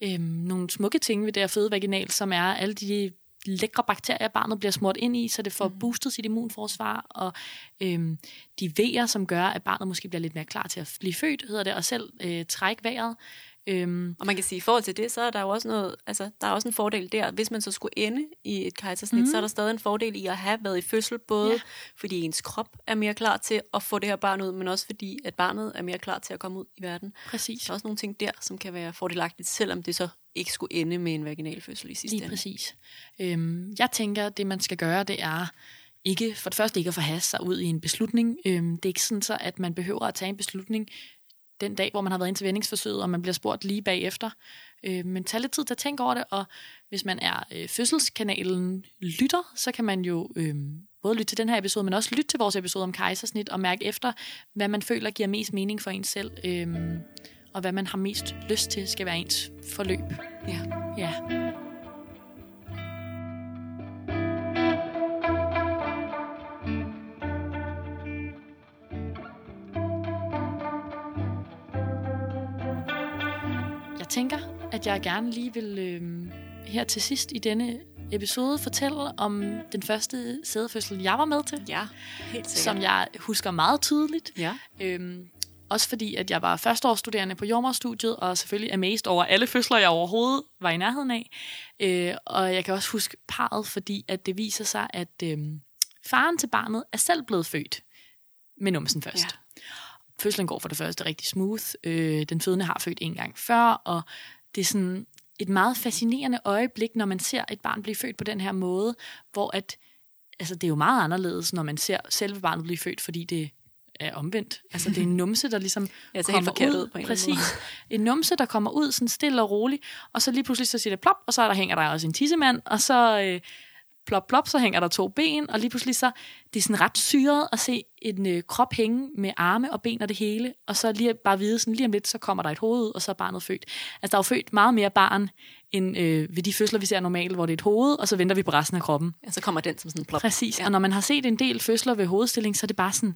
øhm, nogle smukke ting ved det at føde vaginalt, som er alle de lækre bakterier, barnet bliver smurt ind i, så det får mm. boostet sit immunforsvar, og øhm, de vejer, som gør, at barnet måske bliver lidt mere klar til at blive født, hedder det, og selv øh, trække vejret. Øhm, Og man kan sige, at i forhold til det, så er der jo også noget, altså, der er også en fordel der. Hvis man så skulle ende i et kejsersnit, mm. så er der stadig en fordel i at have været i fødsel, både Ja. ja. fordi ens krop er mere klar til at få det her barn ud, men også fordi, at barnet er mere klar til at komme ud i verden. præcis. Der er også nogle ting der, som kan være fordelagtigt, selvom det så ikke skulle ende med en vaginal fødsel i sidste Lige ende. præcis. Øhm, jeg tænker, at det man skal gøre, det er ikke, for det første ikke at forhaste sig ud i en beslutning. Øhm, det er ikke sådan så, at man behøver at tage en beslutning den dag, hvor man har været ind til vendingsforsøget, og man bliver spurgt lige bagefter. Øh, men tag lidt tid til at tænke over det, og hvis man er øh, fødselskanalen lytter, så kan man jo øh, både lytte til den her episode, men også lytte til vores episode om kejsersnit, og mærke efter, hvad man føler giver mest mening for en selv, øh, og hvad man har mest lyst til skal være ens forløb. Ja. Ja. Tænker, at jeg gerne lige vil øh, her til sidst i denne episode fortælle om den første sædefødsel, jeg var med til, Ja, helt sikkert. som jeg husker meget tydeligt. Ja. Øhm, også fordi, at jeg var førsteårsstuderende på jordmorstudiet, og selvfølgelig amazed over alle fødsler, jeg overhovedet var i nærheden af. Øh, og jeg kan også huske parret, fordi at det viser sig, at øhm, faren til barnet er selv blevet født med numsen først. Ja. Fødslen går for det første rigtig smooth. Øh, den fødende har født en gang før, og det er sådan et meget fascinerende øjeblik, når man ser et barn blive født på den her måde, hvor at, altså det er jo meget anderledes, når man ser selve barnet blive født, fordi det er omvendt. Altså det er en numse, der ligesom Ja, helt kommer forkert ud. ud på en Præcis. En numse, der kommer ud sådan stille og roligt, og så lige pludselig så siger det plop, og så der hænger der også en tissemand, og så øh, plop, plop, så hænger der to ben, og lige pludselig så, det er sådan ret syret at se en øh, krop hænge med arme og ben og det hele, og så lige bare vide, sådan lige om lidt, så kommer der et hoved ud, og så er barnet født. Altså der er jo født meget mere barn, end øh, ved de fødsler, vi ser normalt, hvor det er et hoved, og så venter vi på resten af kroppen. Ja, så kommer den som sådan en plop. Præcis, Ja. og når man har set en del fødsler ved hovedstilling, så er det bare sådan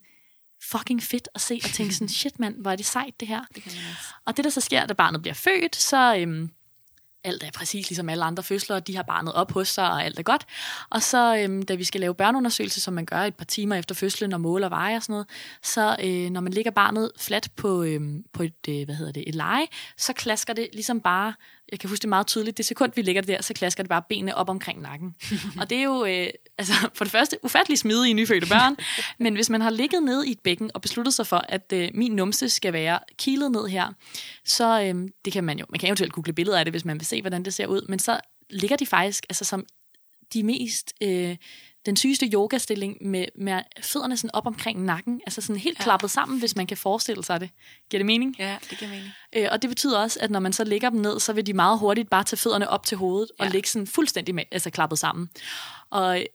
fucking fedt at se og tænke sådan, shit mand, hvor er det sejt det her. Det. Og det, der så sker, da barnet bliver født, så øhm, alt er præcis ligesom alle andre fødsler, de har barnet op hos sig, og alt er godt. Og så, øhm, da vi skal lave børneundersøgelse, som man gør et par timer efter fødslen, og måler veje og sådan noget, så øh, når man ligger barnet fladt på, øhm, på et, øh, hvad hedder det, et leje, så klasker det ligesom bare, jeg kan huske det meget tydeligt, det sekund, vi ligger der, så klasker det bare benene op omkring nakken. og det er jo, øh, altså for det første, ufattelig smidige i nyfødte børn, men hvis man har ligget nede i et bækken og besluttet sig for, at øh, min numse skal være kilet ned her, så øh, det kan man jo, man kan eventuelt google billeder af det, hvis man vil se, hvordan det ser ud, men så ligger de faktisk altså som de mest, øh, den sygeste yogastilling med, med fødderne sådan op omkring nakken, altså sådan helt ja. klappet sammen, hvis man kan forestille sig det. Giver det mening? Ja, det giver mening. Øh, og det betyder også, at når man så lægger dem ned, så vil de meget hurtigt bare tage fødderne op til hovedet og Ja. ligge sådan fuldstændig med, altså klappet sammen. Og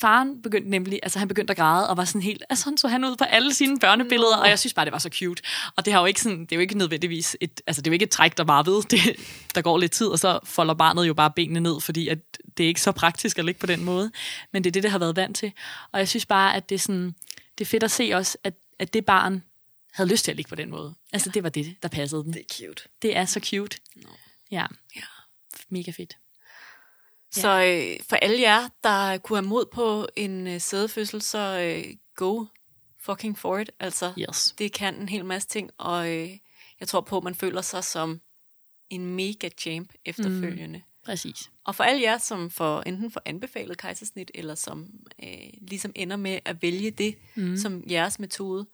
faren begyndte nemlig, altså han begyndte at græde og var sådan helt, altså sådan så han ud på alle sine børnebilleder, og jeg synes bare, det var så cute. Og det har jo ikke sådan, det er jo ikke nødvendigvis et, altså det er jo ikke et træk, der bare ved, det, der går lidt tid, og så folder barnet jo bare benene ned, fordi at det er ikke så praktisk at ligge på den måde. Men det er det, det har været vant til. Og jeg synes bare, at det er sådan, det er fedt at se også, at, at det barn havde lyst til at ligge på den måde. Altså det var det, der passede dem. Det er cute. Det er så cute. Nå. Ja, Ja. mega fedt. Ja. Så øh, for alle jer, der kunne have mod på en øh, sædefødsel, så øh, go fucking for it. Altså, Yes. det kan en hel masse ting, og øh, jeg tror på, at man føler sig som en mega champ efterfølgende. Mm. Præcis. Og for alle jer, som får enten får anbefalet kejsersnit, eller som øh, ligesom ender med at vælge det mm. som jeres metode,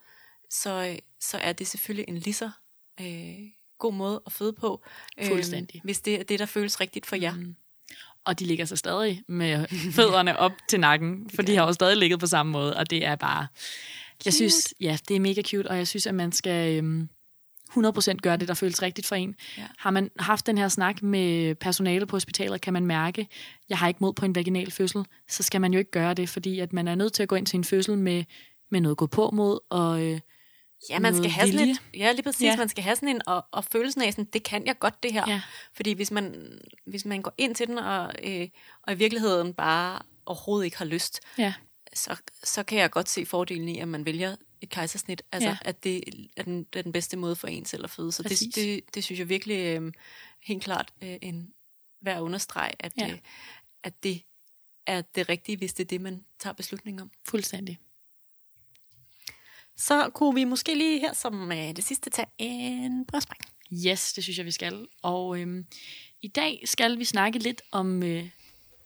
så, øh, så er det selvfølgelig en lige så øh, god måde at føde på. øh, Fuldstændig. hvis det er det, der føles rigtigt for jer. Mm. Og de ligger så stadig med fødderne op til nakken, for de har jo stadig ligget på samme måde, og det er bare... Jeg synes, ja, det er mega cute, og jeg synes, at man skal øhm, 100% gøre det, der føles rigtigt for en. Ja. Har man haft den her snak med personale på hospitalet, kan man mærke, jeg har ikke mod på en vaginal fødsel, så skal man jo ikke gøre det, fordi at man er nødt til at gå ind til en fødsel med, med noget at gå på mod, og øh, Ja, man skal have sådan et, ja, lige præcis. Ja. Man skal have sådan en, og, og følelsen af sådan, det kan jeg godt det her. Ja. Fordi hvis man, hvis man går ind til den, og, øh, og i virkeligheden bare overhovedet ikke har lyst, ja, så, så kan jeg godt se fordelen i, at man vælger et kejsersnit. Altså, Ja. at det er den, det er den bedste måde for en selv at føde. Så Præcis. det, det, det synes jeg virkelig øh, helt klart øh, en værd at understrege, at, ja. øh, at det er det rigtige, hvis det er det, man tager beslutning om. fuldstændig. Så kunne vi måske lige her som øh, det sidste tage en brystspring. Yes, det synes jeg, vi skal. Og øhm, i dag skal vi snakke lidt om øh,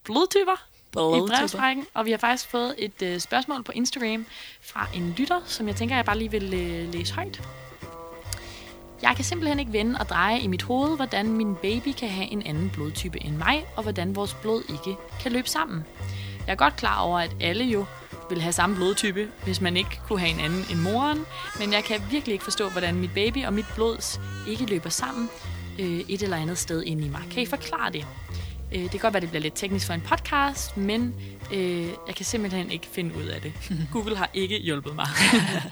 blodtyper i brevsprækken. Og vi har faktisk fået et øh, spørgsmål på Instagram fra en lytter, som jeg tænker, jeg bare lige vil øh, læse højt. Jeg kan simpelthen ikke vende og dreje i mit hoved, hvordan min baby kan have en anden blodtype end mig, og hvordan vores blod ikke kan løbe sammen. Jeg er godt klar over, at alle jo vil have samme blodtype, hvis man ikke kunne have en anden end moren, men jeg kan virkelig ikke forstå, hvordan mit baby og mit blods ikke løber sammen øh, et eller andet sted inde i mig. Kan I forklare det? Øh, det kan godt være, det bliver lidt teknisk for en podcast, men øh, jeg kan simpelthen ikke finde ud af det. Google har ikke hjulpet mig.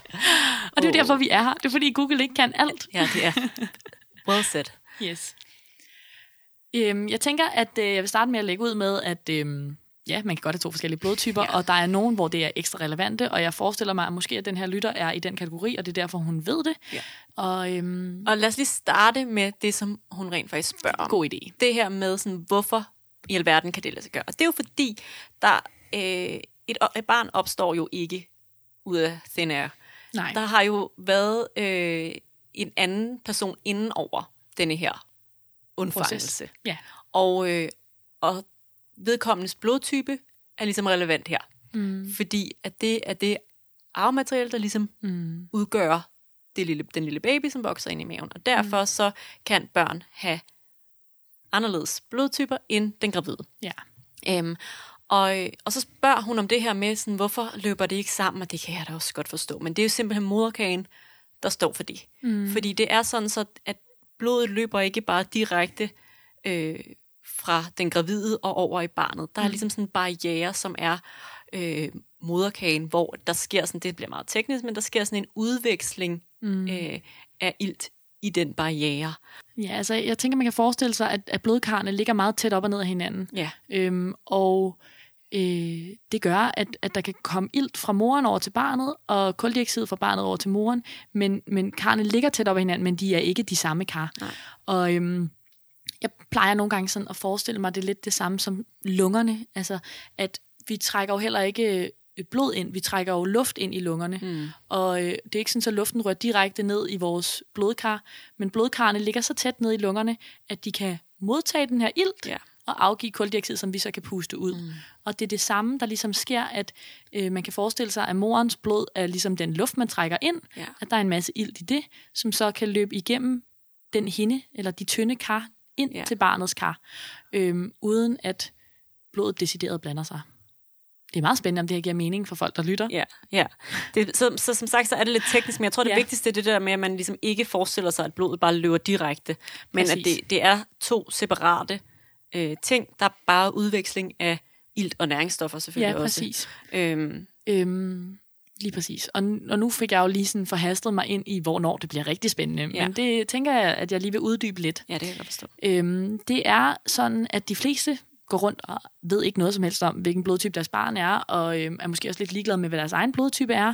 og det er jo Åh. derfor, vi er her. Det er fordi, Google ikke kan alt. Ja, det er well said. Yes. Øhm, jeg tænker, at øh, jeg vil starte med at lægge ud med, at øhm, ja, man kan godt have to forskellige blodtyper, ja. Og der er nogen, hvor det er ekstra relevante, og jeg forestiller mig, at måske at den her lytter er i den kategori, og det er derfor, hun ved det. Ja. Og øhm, Og lad os lige starte med det, som hun rent faktisk spørger om. god idé. Det her med, sådan, hvorfor i alverden kan det lade sig gøre. Og det er jo fordi, der, øh, et, et barn opstår jo ikke ud af thin air. Nej. Der har jo været øh, en anden person inden over denne her undfangelse. Ja. Og, øh, og vedkommendes blodtype er ligesom relevant her. Mm. Fordi at det er det arvemateriale, der ligesom Mm. udgør det lille, den lille baby, som vokser ind i maven. Og derfor så kan børn have anderledes blodtyper end den gravide. Ja. Øhm, og, og så spørger hun om det her med, sådan, hvorfor løber det ikke sammen, og det kan jeg da også godt forstå. Men det er jo simpelthen moderkagen, der står for det. Mm. Fordi det er sådan, så at blodet løber ikke bare direkte øh, fra den gravide og over i barnet. Der er Mm. ligesom sådan en barriere, som er øh, moderkagen, hvor der sker sådan, det bliver meget teknisk, men der sker sådan en udveksling Mm. øh, af ilt i den barriere. Ja, altså jeg tænker, man kan forestille sig, at, at blodkarrene ligger meget tæt op og ned af hinanden. Ja. Øhm, og øh, det gør, at, at der kan komme ilt fra moren over til barnet, og koldioxid fra barnet over til moren, men, men karrene ligger tæt op ad hinanden, men de er ikke de samme kar. Nej. Og øhm, jeg plejer nogle gange sådan at forestille mig, det er lidt det samme som lungerne, altså at vi trækker jo heller ikke øh, blod ind, vi trækker jo luft ind i lungerne, Mm. og øh, det er ikke sådan, så luften rører direkte ned i vores blodkar, men blodkarrene ligger så tæt ned i lungerne, at de kan modtage den her ilt Ja. og afgive koldioxid, som vi så kan puste ud. Mm. Og det er det samme, der ligesom sker, at øh, man kan forestille sig, at morens blod er ligesom den luft, man trækker ind, Ja. at der er en masse ilt i det, som så kan løbe igennem den hinde, eller de tynde kar, ind Ja. til barnets kar, øhm, uden at blodet decideret blander sig. Det er meget spændende, om det her giver mening for folk, der lytter. Ja, ja. Det, så, så som sagt, så er det lidt teknisk, men jeg tror, det Ja. vigtigste er det der med, at man ligesom ikke forestiller sig, at blodet bare løber direkte, men Præcis. at det, det er to separate øh, ting. Der er bare udveksling af ilt og næringsstoffer selvfølgelig Ja, også. præcis. Øhm, Øhm, lige præcis. Og, og nu fik jeg jo lige sådan forhastet mig ind i, hvornår det bliver rigtig spændende. Ja. Men det tænker jeg, at jeg lige vil uddybe lidt. ja, det kan jeg forstå. Øhm, det er sådan, at de fleste går rundt og ved ikke noget som helst om, hvilken blodtype deres barn er, og øhm, er måske også lidt ligeglade med, hvad deres egen blodtype er.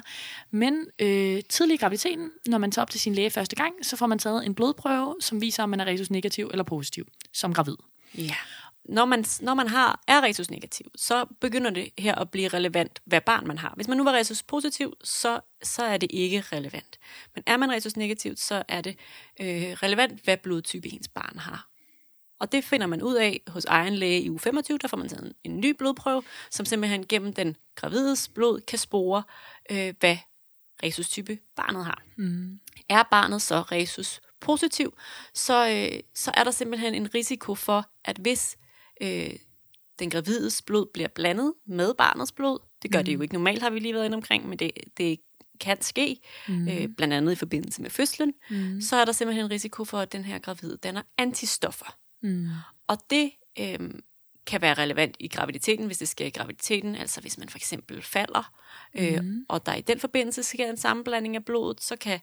Men øh, tidlig i graviditeten, når man tager op til sin læge første gang, så får man taget en blodprøve, som viser, om man er rhesus negativ eller positiv som gravid. Ja. Når man, når man har, er resus negativ, så begynder det her at blive relevant, hvad barn man har. Hvis man nu var resus positiv, så, så er det ikke relevant. Men er man resus negativ, så er det øh, relevant, hvad blodtype ens barn har. Og det finder man ud af hos egen læge i uge 25. Der får man taget en, en ny blodprøve, som simpelthen gennem den gravides blod kan spore, øh, hvad resus-type barnet har. Mm. Er barnet så resus positiv, så, øh, så er der simpelthen en risiko for, at hvis øh, den gravides blod bliver blandet med barnets blod, det gør mm. det jo ikke normalt, har vi lige været inde omkring, men det, det kan ske, mm. øh, blandt andet i forbindelse med fødslen, mm. så er der simpelthen en risiko for, at den her gravide danner antistoffer. Mm. Og det øh, kan være relevant i graviditeten, hvis det sker i graviditeten, altså hvis man for eksempel falder, øh, mm. og der i den forbindelse sker en sammenblanding af blodet, så kan,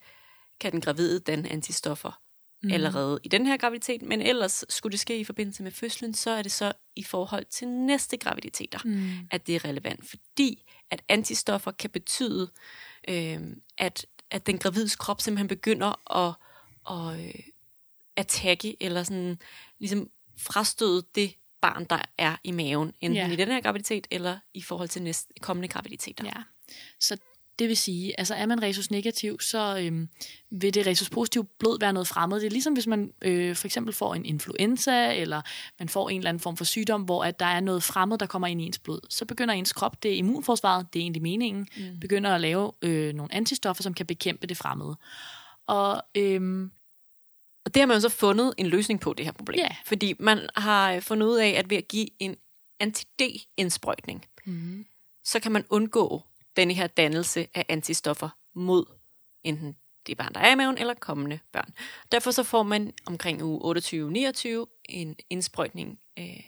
kan den gravide danne antistoffer mm. allerede i den her graviditet, men ellers skulle det ske i forbindelse med fødslen, så er det så i forhold til næste graviditeter, mm. at det er relevant, fordi at antistoffer kan betyde, øh, at, at den gravides krop simpelthen begynder at, at øh, attacke, eller sådan ligesom frastøde det barn, der er i maven, enten ja. i den her graviditet, eller i forhold til næste, kommende graviditeter. Ja. Så det vil sige, altså er man resus negativ, så øhm, vil det resus positive blod være noget fremmed. Det er ligesom hvis man øh, for eksempel får en influenza, eller man får en eller anden form for sygdom, hvor at der er noget fremmed, der kommer ind i ens blod. Så begynder ens krop, det er immunforsvaret, det er egentlig meningen, mm. begynder at lave øh, nogle antistoffer, som kan bekæmpe det fremmede. Og øhm, og det har man jo så fundet en løsning på, det her problem. Ja. Fordi man har fundet ud af, at ved at give en anti-D-indsprøjtning, mm. så kan man undgå denne her dannelse af antistoffer mod enten det barn, der er i maven, eller kommende børn. Derfor så får man omkring uge 28-29 en indsprøjtning øh,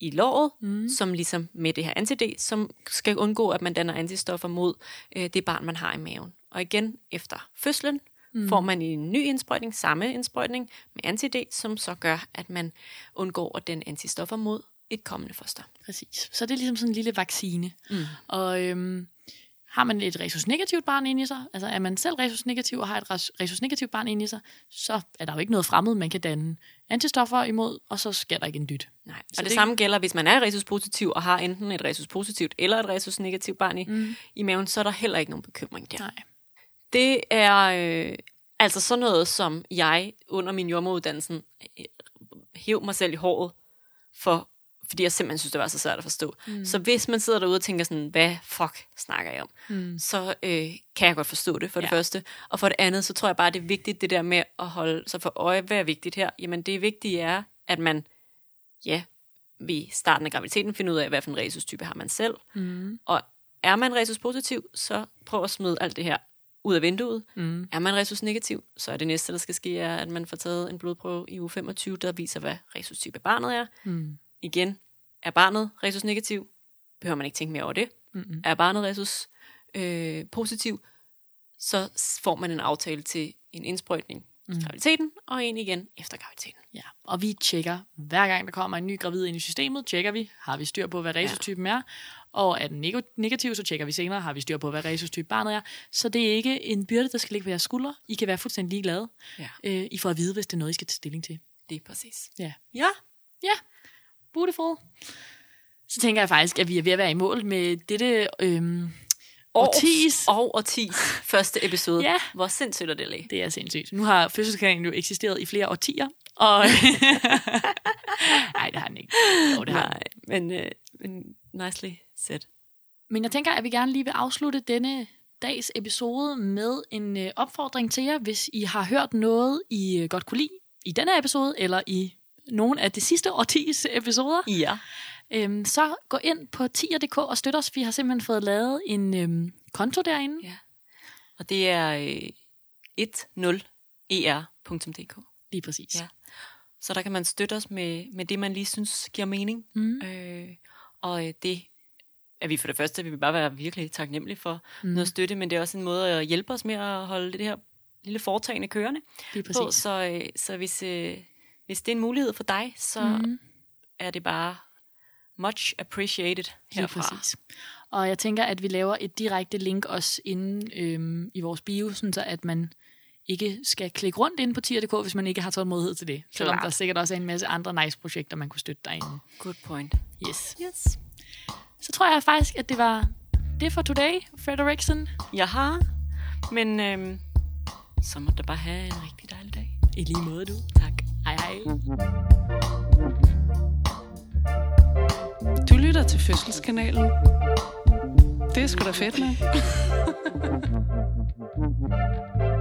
i låret, mm. som ligesom med det her anti som skal undgå, at man danner antistoffer mod øh, det barn, man har i maven. Og igen, efter fødslen, mm. får man en ny indsprøjtning, samme indsprøjtning med anti som så gør, at man undgår at den antistoffer mod et kommende foster. Præcis. Så det er ligesom sådan en lille vaccine. Mm. Og øhm, har man et resus-negativt barn inde i sig, altså er man selv resus-negativ og har et resus-negativt barn inde i sig, så er der jo ikke noget fremmed, man kan danne antistoffer imod, og så sker der ikke en dyt. Nej. Og det, det samme gælder, hvis man er resus-positiv og har enten et resus-positivt eller et resus-negativt barn i, mm. i maven, så er der heller ikke nogen bekymring der. Nej. Det er øh, altså sådan noget, som jeg under min jordmoruddannelsen øh, hæv mig selv i håret for, fordi jeg simpelthen synes, det var så svært at forstå. Mm. Så hvis man sidder derude og tænker sådan, hvad fuck snakker jeg om, mm. så øh, kan jeg godt forstå det for det ja. første. Og for det andet, så tror jeg bare, det er vigtigt det der med at holde sig for øje, hvad er vigtigt her? Jamen det vigtige er, at man, ja, ved starten af graviditeten finder ud af, hvad for en resus-type har man selv. Mm. Og er man resus-positiv, så prøv at smide alt det her ud af vinduet. Mm. Er man resus negativ, så er det næste, der skal ske, er, at man får taget en blodprøve i uge 25, der viser, hvad resus-type barnet er. Mm. Igen, er barnet resus negativ, behøver man ikke tænke mere over det. Mm-hmm. Er barnet resus øh, positiv, så får man en aftale til en indsprøjtning mm. graviditeten, og en igen efter graviditeten. Ja, og vi tjekker, hver gang der kommer en ny gravid ind i systemet, tjekker vi, har vi styr på, hvad resus-typen ja. er, og er den negativ, så tjekker vi senere, har vi styr på, hvad resus-type barnet er. Så det er ikke en byrde, der skal ligge på jeres skuldre. I kan være fuldstændig ligeglade. Ja. Øh, I får at vide, hvis det er noget, I skal tage stilling til. Det er præcis. Ja. Ja. Ja. Beautiful. Så tænker jeg faktisk, at vi er ved at være i mål med dette øhm, årtis. Og årtis første episode. ja. Hvor sindssygt er det lige. Det er sindssygt. Nu har fødselskanalen jo eksisteret i flere årtier. Og Nej, det har den ikke. Jo, det har Nej, men, øh, men nicely said. Men jeg tænker, at vi gerne lige vil afslutte denne dags episode med en øh, opfordring til jer, hvis I har hørt noget, I øh, godt kunne lide i denne episode, eller i nogle af de sidste årtis episoder. Ja. Øhm, så gå ind på tier.dk og støt os. Vi har simpelthen fået lavet en øhm, konto derinde. Ja. Og det er øh, 10er.dk. Lige præcis. Ja. Så der kan man støtte os med, med det, man lige synes giver mening. Mm. Øh, og øh, det er vi for det første, vi vil bare være virkelig taknemmelige for mm. noget støtte, men det er også en måde at hjælpe os med at holde det her lille foretagende kørende. Lige præcis. På, så, øh, så hvis, øh, hvis det er en mulighed for dig, så mm. er det bare much appreciated herfra. Lige præcis. Og jeg tænker, at vi laver et direkte link også inde øhm, i vores bio, sådan så at man ikke skal klikke rundt ind på tier.dk, hvis man ikke har tålmodighed til det. Selvom der sikkert også er en masse andre nice projekter, man kunne støtte derinde. Good point. Yes. yes. Så tror jeg faktisk, at det var det for today, Frederiksen. Jeg har, men øhm, så må du bare have en rigtig dejlig dag. I lige måde, du. Tak. Hej hej. Du lytter til Fødselskanalen. Det er sgu da fedt, med.